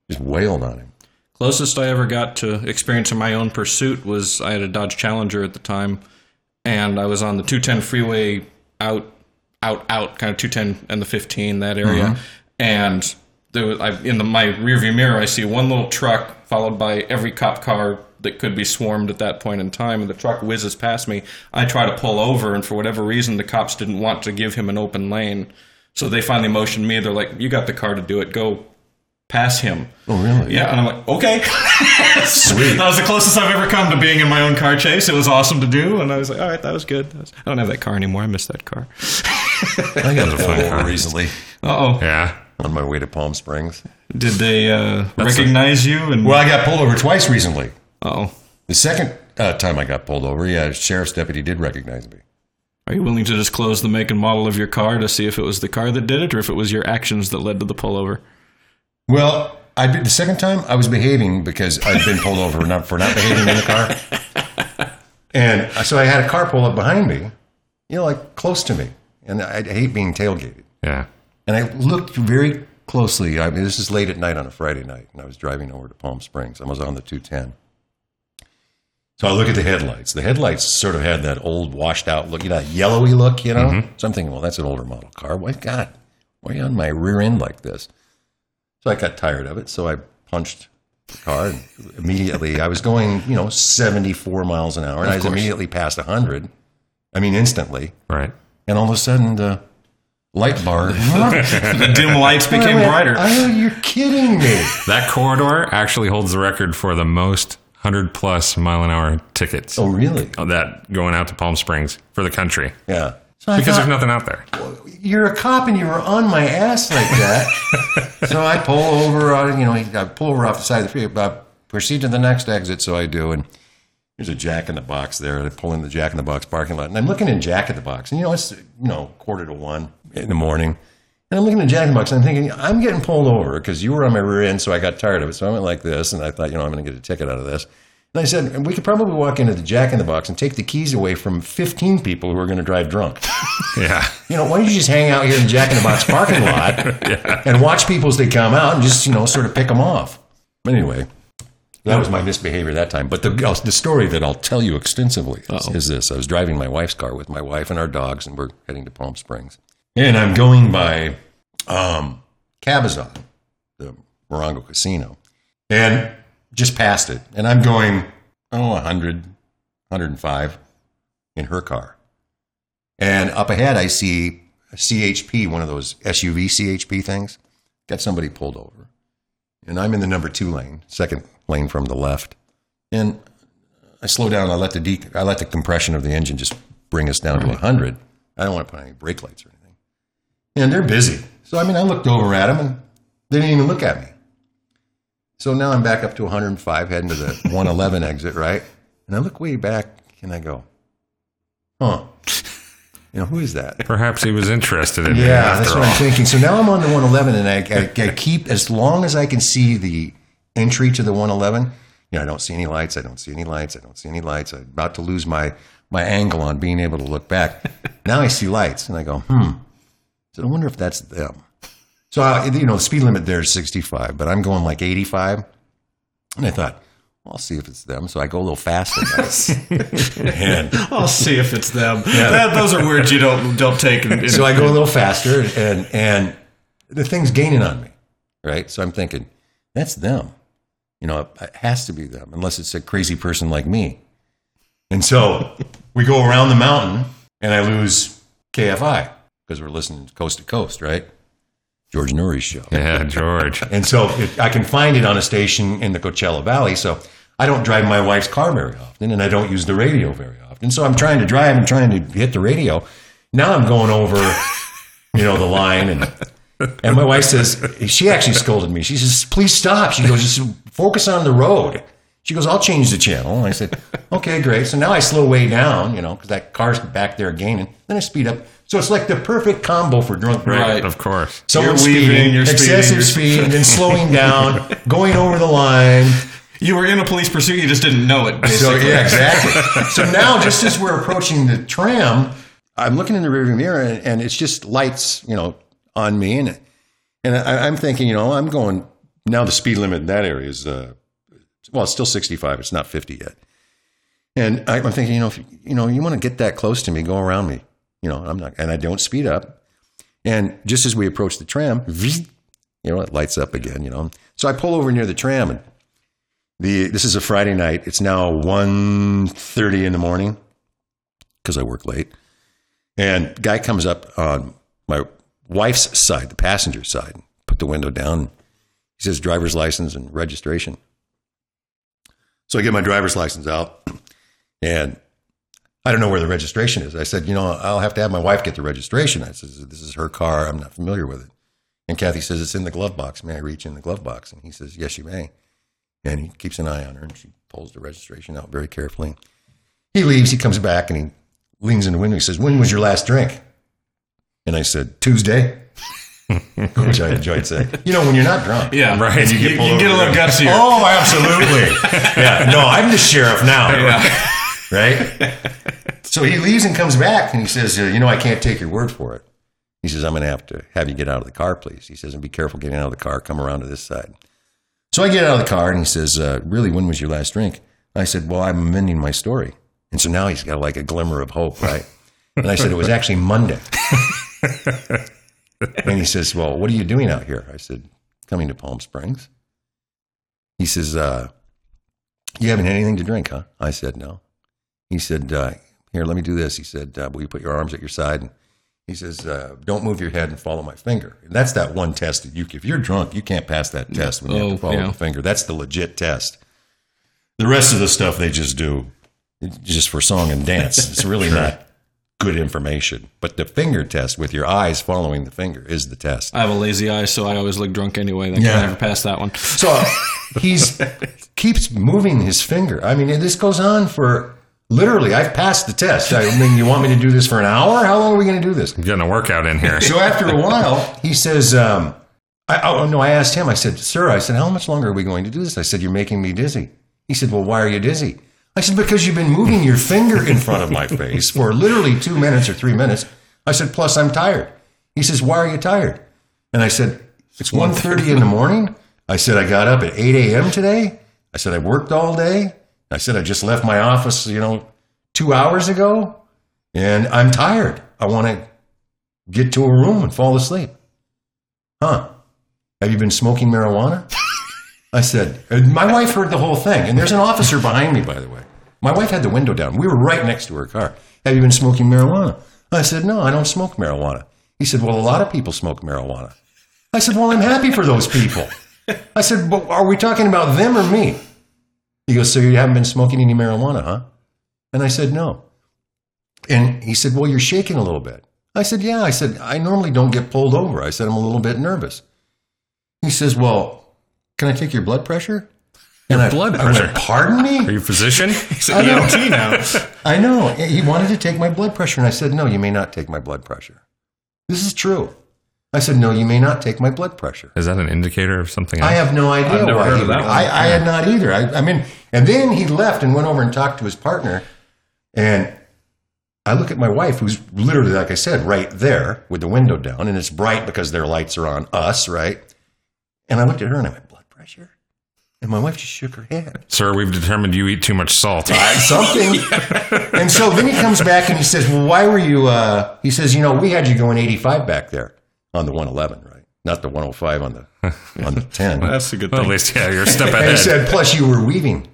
just wailed on him. Closest I ever got to experiencing my own pursuit was I had a Dodge Challenger at the time, and I was on the 210 freeway out, out, out, kind of 210 and the 15 that area, mm-hmm. and there was I, in the, my rearview mirror I see one little truck followed by every cop car that could be swarmed at that point in time, and the truck whizzes past me. I try to pull over, and for whatever reason, the cops didn't want to give him an open lane. So they finally motioned me. They're like, "You got the car to do it. Go pass him." Oh, really? Yeah, and I'm like, "Okay." Sweet. that was the closest I've ever come to being in my own car chase. It was awesome to do, and I was like, "All right, that was good." That was- I don't have that car anymore. I miss that car. I got a fun pulled car. recently Uh oh. Yeah. on my way to Palm Springs. Did they uh, recognize you? And Well, I got pulled over twice recently. oh, The second uh, time I got pulled over, yeah, a sheriff's deputy did recognize me. are you willing to disclose the make and model of your car to see if it was the car that did it, or if it was your actions that led to the pullover? Well, I the second time I was behaving because I'd been pulled over not for not behaving in the car, and so I had a car pull up behind me, you know, like close to me, and I, I hate being tailgated. Yeah. And I looked very closely. I mean, this is late at night on a Friday night, and I was driving over to Palm Springs. I was on the 210. So I look at the headlights. The headlights sort of had that old, washed out look, you know, that yellowy look, you know? Mm-hmm. So I'm thinking, well, that's an older model car. Why, God, why are you on my rear end like this? So I got tired of it. So I punched the car and immediately I was going, you know, 74 miles an hour, and I was course. immediately past 100. I mean, instantly. Right. And all of a sudden, the light bar. The dim lights became I went, brighter. Oh, you're kidding me. That corridor actually holds the record for the most 100 plus mile an hour tickets. Oh, really? That going out to Palm Springs for the country Yeah. So because thought, there's nothing out there. you're a cop and you were on my ass like that. so I pull over, uh, you know, I pull over off the side of the freeway, uh, proceed to the next exit. So I do, and there's a Jack in the Box there. And I pull in the Jack in the Box parking lot, and I'm looking in Jack in the Box, and you know, it's you know quarter to one in the morning. And I'm looking at Jack in the Box, and I'm thinking, I'm getting pulled over because you were on my rear end, so I got tired of it. So I went like this, and I thought, you know, I'm going to get a ticket out of this. And I said, we could probably walk into the Jack in the Box and take the keys away from 15 people who are going to drive drunk. Yeah. You know, why don't you just hang out here in Jack in the Box parking lot and watch people as they come out and just, you know, sort of pick them off. Anyway, that was my misbehavior that time. But the, the story that I'll tell you extensively is, is this. I was driving my wife's car with my wife and our dogs, and we're heading to Palm Springs. And I'm going by um, Cabazon, the Morongo Casino, and just past it. And I'm going, oh, 100, 105 in her car. And up ahead, I see a CHP, one of those SUV CHP things. Got somebody pulled over. And I'm in the number two lane, second lane from the left. And I slow down. I let the de- I let the compression of the engine just bring us down to 100. I don't want to put any brake lights or anything. And they're busy. So, I mean, I looked over at them and they didn't even look at me. So now I'm back up to 105, heading to the 111 exit, right? And I look way back and I go, huh. You know, who is that? Perhaps he was interested in me Yeah, that's all. what I'm thinking. So now I'm on the 111, and I, I, I keep as long as I can see the entry to the 111. You know, I don't see any lights. I don't see any lights. I don't see any lights. I'm about to lose my my angle on being able to look back. now I see lights, and I go, hmm. So I wonder if that's them. So I, you know, the speed limit there is 65, but I'm going like 85, and I thought. Well, I'll see if it's them. So I go a little faster. and I'll see if it's them. That, those are words you don't don't take. In, in- so I go a little faster, and and the thing's gaining on me, right? So I'm thinking that's them. You know, it has to be them, unless it's a crazy person like me. And so we go around the mountain, and I lose KFI because we're listening coast to coast, right? George Noory's show. Yeah, George. And so it, I can find it on a station in the Coachella Valley. So I don't drive my wife's car very often, and I don't use the radio very often. So I'm trying to drive and trying to hit the radio. Now I'm going over, you know, the line, and and my wife says she actually scolded me. She says, "Please stop." She goes, "Just focus on the road." She goes, "I'll change the channel." And I said, "Okay, great." So now I slow way down, you know, because that car's back there gaining. Then I speed up. So it's like the perfect combo for drunk driving. Right. Of course. Someone You're weaving, speeding, you're speeding, excessive you're- speed, and then slowing down, going over the line. you were in a police pursuit. You just didn't know it. So yeah, exactly. so now, just as we're approaching the tram, I'm looking in the rearview mirror, and, and it's just lights, you know, on me, and and I, I'm thinking, you know, I'm going now. The speed limit in that area is, uh, well, it's still 65. It's not 50 yet. And I- I'm thinking, you know, if you know, you want to get that close to me, go around me. You know, I'm not, and I don't speed up. And just as we approach the tram, you know, it lights up again. You know, so I pull over near the tram, and the this is a Friday night. It's now 1.30 in the morning because I work late. And guy comes up on my wife's side, the passenger side. Put the window down. He says driver's license and registration. So I get my driver's license out, and I don't know where the registration is. I said, you know, I'll have to have my wife get the registration. I said, this is her car. I'm not familiar with it. And Kathy says, it's in the glove box. May I reach in the glove box? And he says, yes, you may. And he keeps an eye on her, and she pulls the registration out very carefully. He leaves. He comes back, and he leans in the window. He says, when was your last drink? And I said, Tuesday. Which I enjoyed saying. You know, when you're not drunk. Yeah, Right. You, You you, get a little gutsier. Oh, absolutely. yeah. No, I'm the sheriff now. Yeah. Right? So he leaves and comes back and he says, You know, I can't take your word for it. He says, I'm going to have to have you get out of the car, please. He says, And be careful getting out of the car. Come around to this side. So I get out of the car and he says, uh, Really, when was your last drink? I said, Well, I'm amending my story. And so now he's got like a glimmer of hope, right? And I said, It was actually Monday. and he says, Well, what are you doing out here? I said, Coming to Palm Springs. He says, uh, You haven't had anything to drink, huh? I said, No. He said, uh, Here, let me do this. He said, uh, Will you put your arms at your side? And he says, uh, Don't move your head and follow my finger. And that's that one test that you, if you're drunk, you can't pass that test when you have Oh, to follow yeah. the finger. That's the legit test. The rest of the stuff they just do just for song and dance. It's really not good information. But the finger test with your eyes following the finger is the test. I have a lazy eye, so I always look drunk anyway. That Yeah. can never pass that one. So he's keeps moving his finger. I mean, this goes on for literally. I've passed the test. I mean, you want me to do this for an hour? How long are we going to do this? I'm getting a workout in here. So after a while, he says, um, I, "Oh no!" I asked him. I said, "Sir," I said, "How much longer are we going to do this?" I said, "You're making me dizzy." He said, "Well, why are you dizzy?" I said, "Because you've been moving your finger in front of my face for literally two minutes or three minutes." I said, "Plus, I'm tired." He says, "Why are you tired?" And I said, "It's 1.30 in the morning." I said, "I got up at 8 a.m. today." I said, "I worked all day." I said, "I just left my office, you know, two hours ago, and I'm tired. I want to get to a room and fall asleep." Huh? Have you been smoking marijuana? I said, my wife heard the whole thing, and there's an officer behind me, by the way. My wife had the window down. We were right next to her car. Have you been smoking marijuana? I said, No, I don't smoke marijuana. He said, Well, a lot of people smoke marijuana. I said, Well, I'm happy for those people. I said, But are we talking about them or me? He goes, So you haven't been smoking any marijuana, huh? And I said, No. And he said, Well, you're shaking a little bit. I said, Yeah. I said, I normally don't get pulled over. I said, I'm a little bit nervous. He says, Well, can I take your blood pressure? And I, blood I went, pressure? Pardon me? Are you a physician? He's I an know. EMT now. I know. He wanted to take my blood pressure. And I said, No, you may not take my blood pressure. This is true. I said, No, you may not take my blood pressure. Is that an indicator of something else? I have no idea I've never heard he of that one. I, I had not either. I, I mean, and then he left and went over and talked to his partner. And I look at my wife, who's literally, like I said, right there with the window down, and it's bright because their lights are on us, right? And I looked at her and I went, Blood pressure? And my wife just shook her head. Sir, we've determined you eat too much salt. something. And so then he comes back and he says, "Well, why were you?" Uh, he says, "You know, we had you going 85 back there on the 111, right? Not the 105 on the on the 10." That's a good Well, at least, yeah, you're a step And he said, "Plus, you were weaving."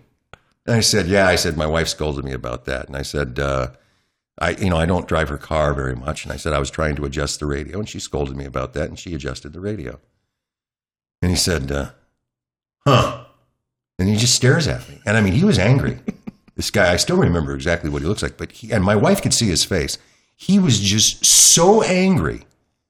And I said, "Yeah." I said, "My wife scolded me about that." And I said, uh, "I, you know, I don't drive her car very much." And I said, "I was trying to adjust the radio, and she scolded me about that, and she adjusted the radio." And he said, uh, "Huh?" And he just stares at me. And I mean, he was angry. this guy, I still remember exactly what he looks like, but he, and my wife could see his face. He was just so angry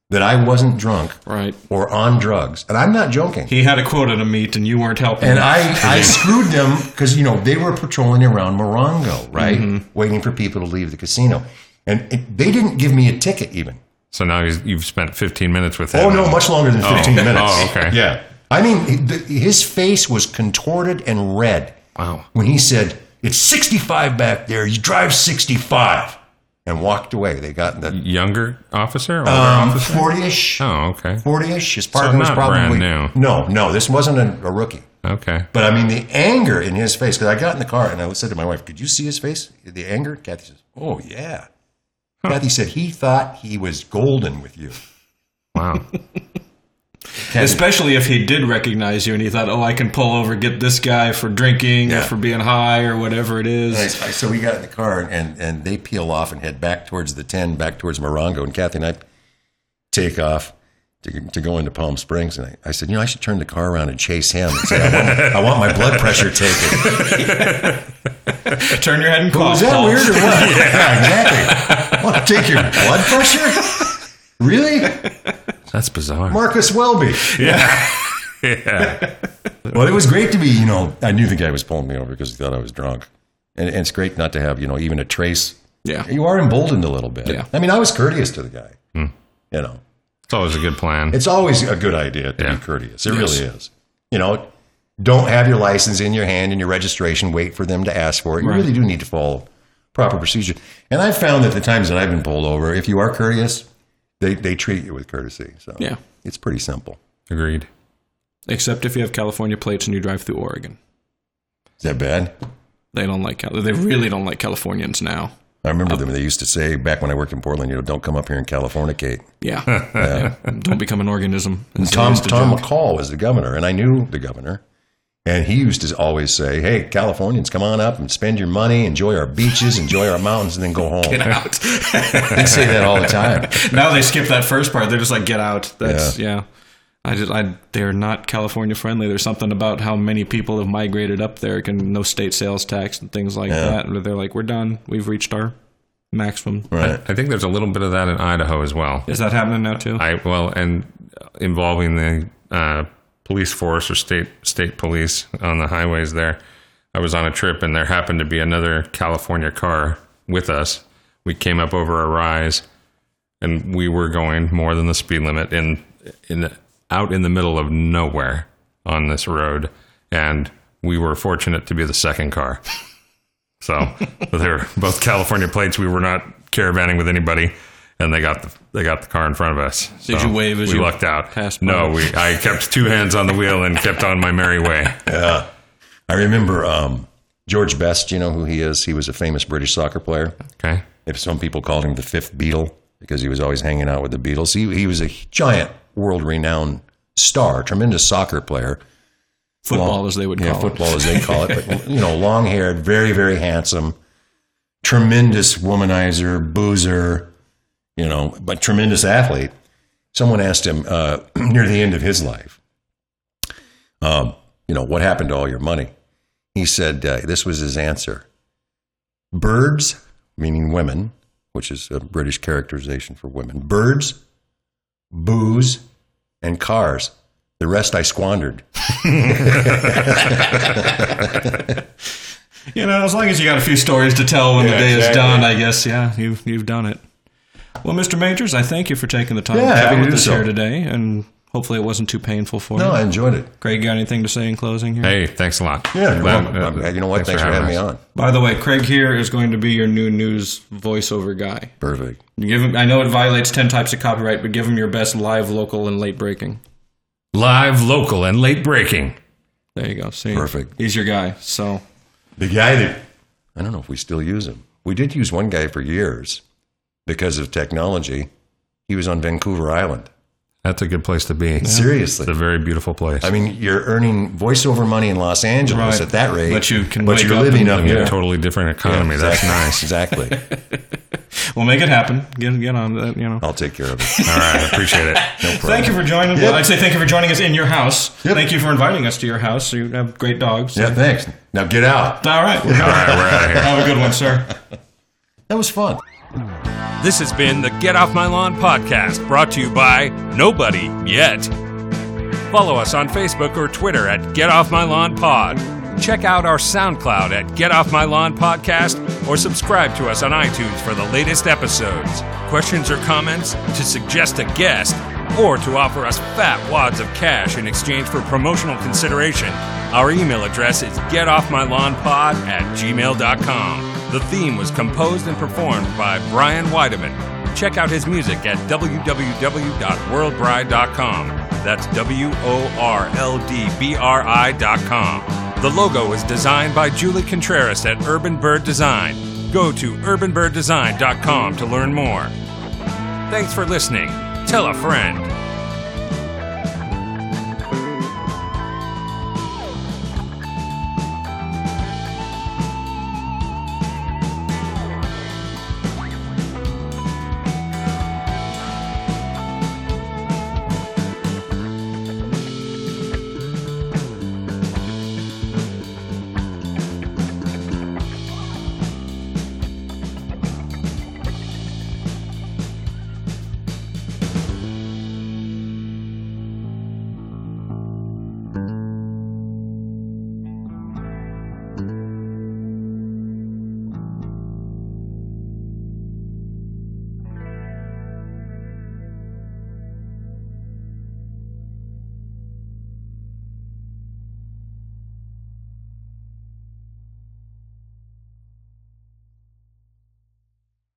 that I wasn't drunk Right. or on drugs. And I'm not joking. He had a quota to meet, and you weren't helping. And. I, I screwed them because, you know, they were patrolling around Morongo, right? Mm-hmm. Waiting for people to leave the casino. And it, they didn't give me a ticket even. so now you've spent 15 minutes with oh, him. Oh, no, much longer than 15 minutes. Oh, okay. Yeah. I mean, his face was contorted and red Wow. when he said, It's 65 back there. You drive 65. And walked away. They got the Younger officer? Older um, officer? 40 ish. Oh, okay. 40 ish. His partner was not probably. brand new. No, no, this wasn't a, a rookie. Okay. But I mean, the anger in his face, because I got in the car and I said to my wife, Could you see his face? The anger? Kathy says, Oh, yeah. Kathy said he thought he was golden with you. Wow. Kathy, Especially if he did recognize you and he thought, oh, I can pull over, get this guy for drinking Yeah. or for being high or whatever it is. I- so we got in the car and, and they peel off and head back towards the 10, back towards Morongo. And Kathy and I take off. to, to go into Palm Springs, and I, I said, you know, I should turn the car around and chase him. And say, I, want, I want my blood pressure taken. Turn your head and call. Was that weird or what? yeah, exactly. Want to take your blood pressure? Really, That's bizarre. Marcus Welby? yeah. yeah. Well, it was great to be. You know, I knew the guy was pulling me over because he thought I was drunk, and, and it's great not to have you know even a trace. Yeah. You are emboldened a little bit. Yeah. I mean, I was courteous to the guy. Hmm. You know, It's always a good plan. it's always a good idea to Yeah. be courteous. It Yes. really is. You know, don't have your license in your hand and your registration. Wait for them to ask for it. You Right. really do need to follow proper procedure. And I've found that the times that I've been pulled over, if you are courteous, they, they treat you with courtesy. So Yeah. it's pretty simple. Agreed. Except if you have California plates and you drive through Oregon. Is that bad? They don't like Cal- they really don't like Californians now. I remember them. They used to say back when I worked in Portland, you know, don't come up here and Californicate. Yeah. Yeah. Don't become an organism. Tom Tom joke. McCall was the governor, and I knew the governor. And he used to always say, "Hey, Californians, come on up and spend your money, enjoy our beaches, enjoy our mountains, and then go home." Get out. They say that all the time. now they skip that first part. They're just like, get out. That's yeah. I just, I, they're not California friendly. There's something about how many people have migrated up there, can no state sales tax and things like that. And they're like, we're done. We've reached our maximum. Right. I think there's a little bit of that in Idaho as well. Is that happening now too? I well, and involving the uh, police force or state state police on the highways there. I was on a trip, and there happened to be another California car with us. We came up over a rise, and we were going more than the speed limit in in out in the middle of nowhere on this road, and we were fortunate to be the second car. So they're both California plates. We were not caravanning with anybody, and they got the they got the car in front of us. Did you wave as we you lucked out? passed? No, we I kept two hands on the wheel and kept on my merry way. Yeah. I remember um, George Best. You know who he is? He was a famous British soccer player. Okay, If some people called him the fifth Beatle because he was always hanging out with the Beatles. He, he was a giant, world-renowned star, tremendous soccer player. Football, Long- as they would yeah, call football as they call it. But you know, long haired, very very handsome, tremendous womanizer, boozer, you know, but tremendous athlete. Someone asked him uh, near the end of his life, um, you know, what happened to all your money? He said uh, this was his answer: birds, meaning women, which is a British characterization for women. Birds, booze, and cars. The rest I squandered. You know, as long as you got a few stories to tell when the Yeah, day is done, I guess, yeah, you've, you've done it. Well, Mr. Magers, I thank you for taking the time Yeah, to happy chat with us so. here today, and hopefully it wasn't too painful for No, you. No, I enjoyed it. Craig, got anything to say in closing here? hey, thanks a lot. Yeah, Glad- well, uh, you know what? Thanks, for having me on. By the way, Craig here is going to be your new news voiceover guy. Perfect. You give him. I know it violates ten types of copyright, but give him your best live, local, and late breaking. Live, local, and late breaking. There you go. See, Perfect. He's your guy. So The guy that I don't know if we still use him. We did use one guy for years because of technology. He was on Vancouver Island. That's a good place to be. Seriously. It's a very beautiful place. I mean, you're earning voiceover money in Los Angeles Right. at that rate, But you can but wake you're up living and up live here. a totally different economy. That's Exactly. nice. Exactly. we'll make it happen. Get get on that. You know. I'll take care of it. All right, I appreciate it. Thank you for joining. Well, I'd say thank you for joining us in your house. Yep. Thank you for inviting us to your house. You have great dogs. Yeah, thanks. Now get out. All right. All right, we're out of here. Have a good one, sir. That was fun. This has been the Get Off My Lawn podcast, brought to you by Nobody Yet. Follow us on Facebook or Twitter at Get Off My Lawn Pod. Check out our SoundCloud at Get Off My Lawn Podcast or subscribe to us on iTunes for the latest episodes. Questions or comments, to suggest a guest, or to offer us fat wads of cash in exchange for promotional consideration, our email address is getoffmylawnpod at gmail.com. The theme was composed and performed by Brian Weideman. Check out his music at www.worldbride.com. That's W O R L D B R I.com. The logo was designed by Julie Contreras at Urban Bird Design. Go to urbanbirddesign.com to learn more. Thanks for listening. Tell a friend.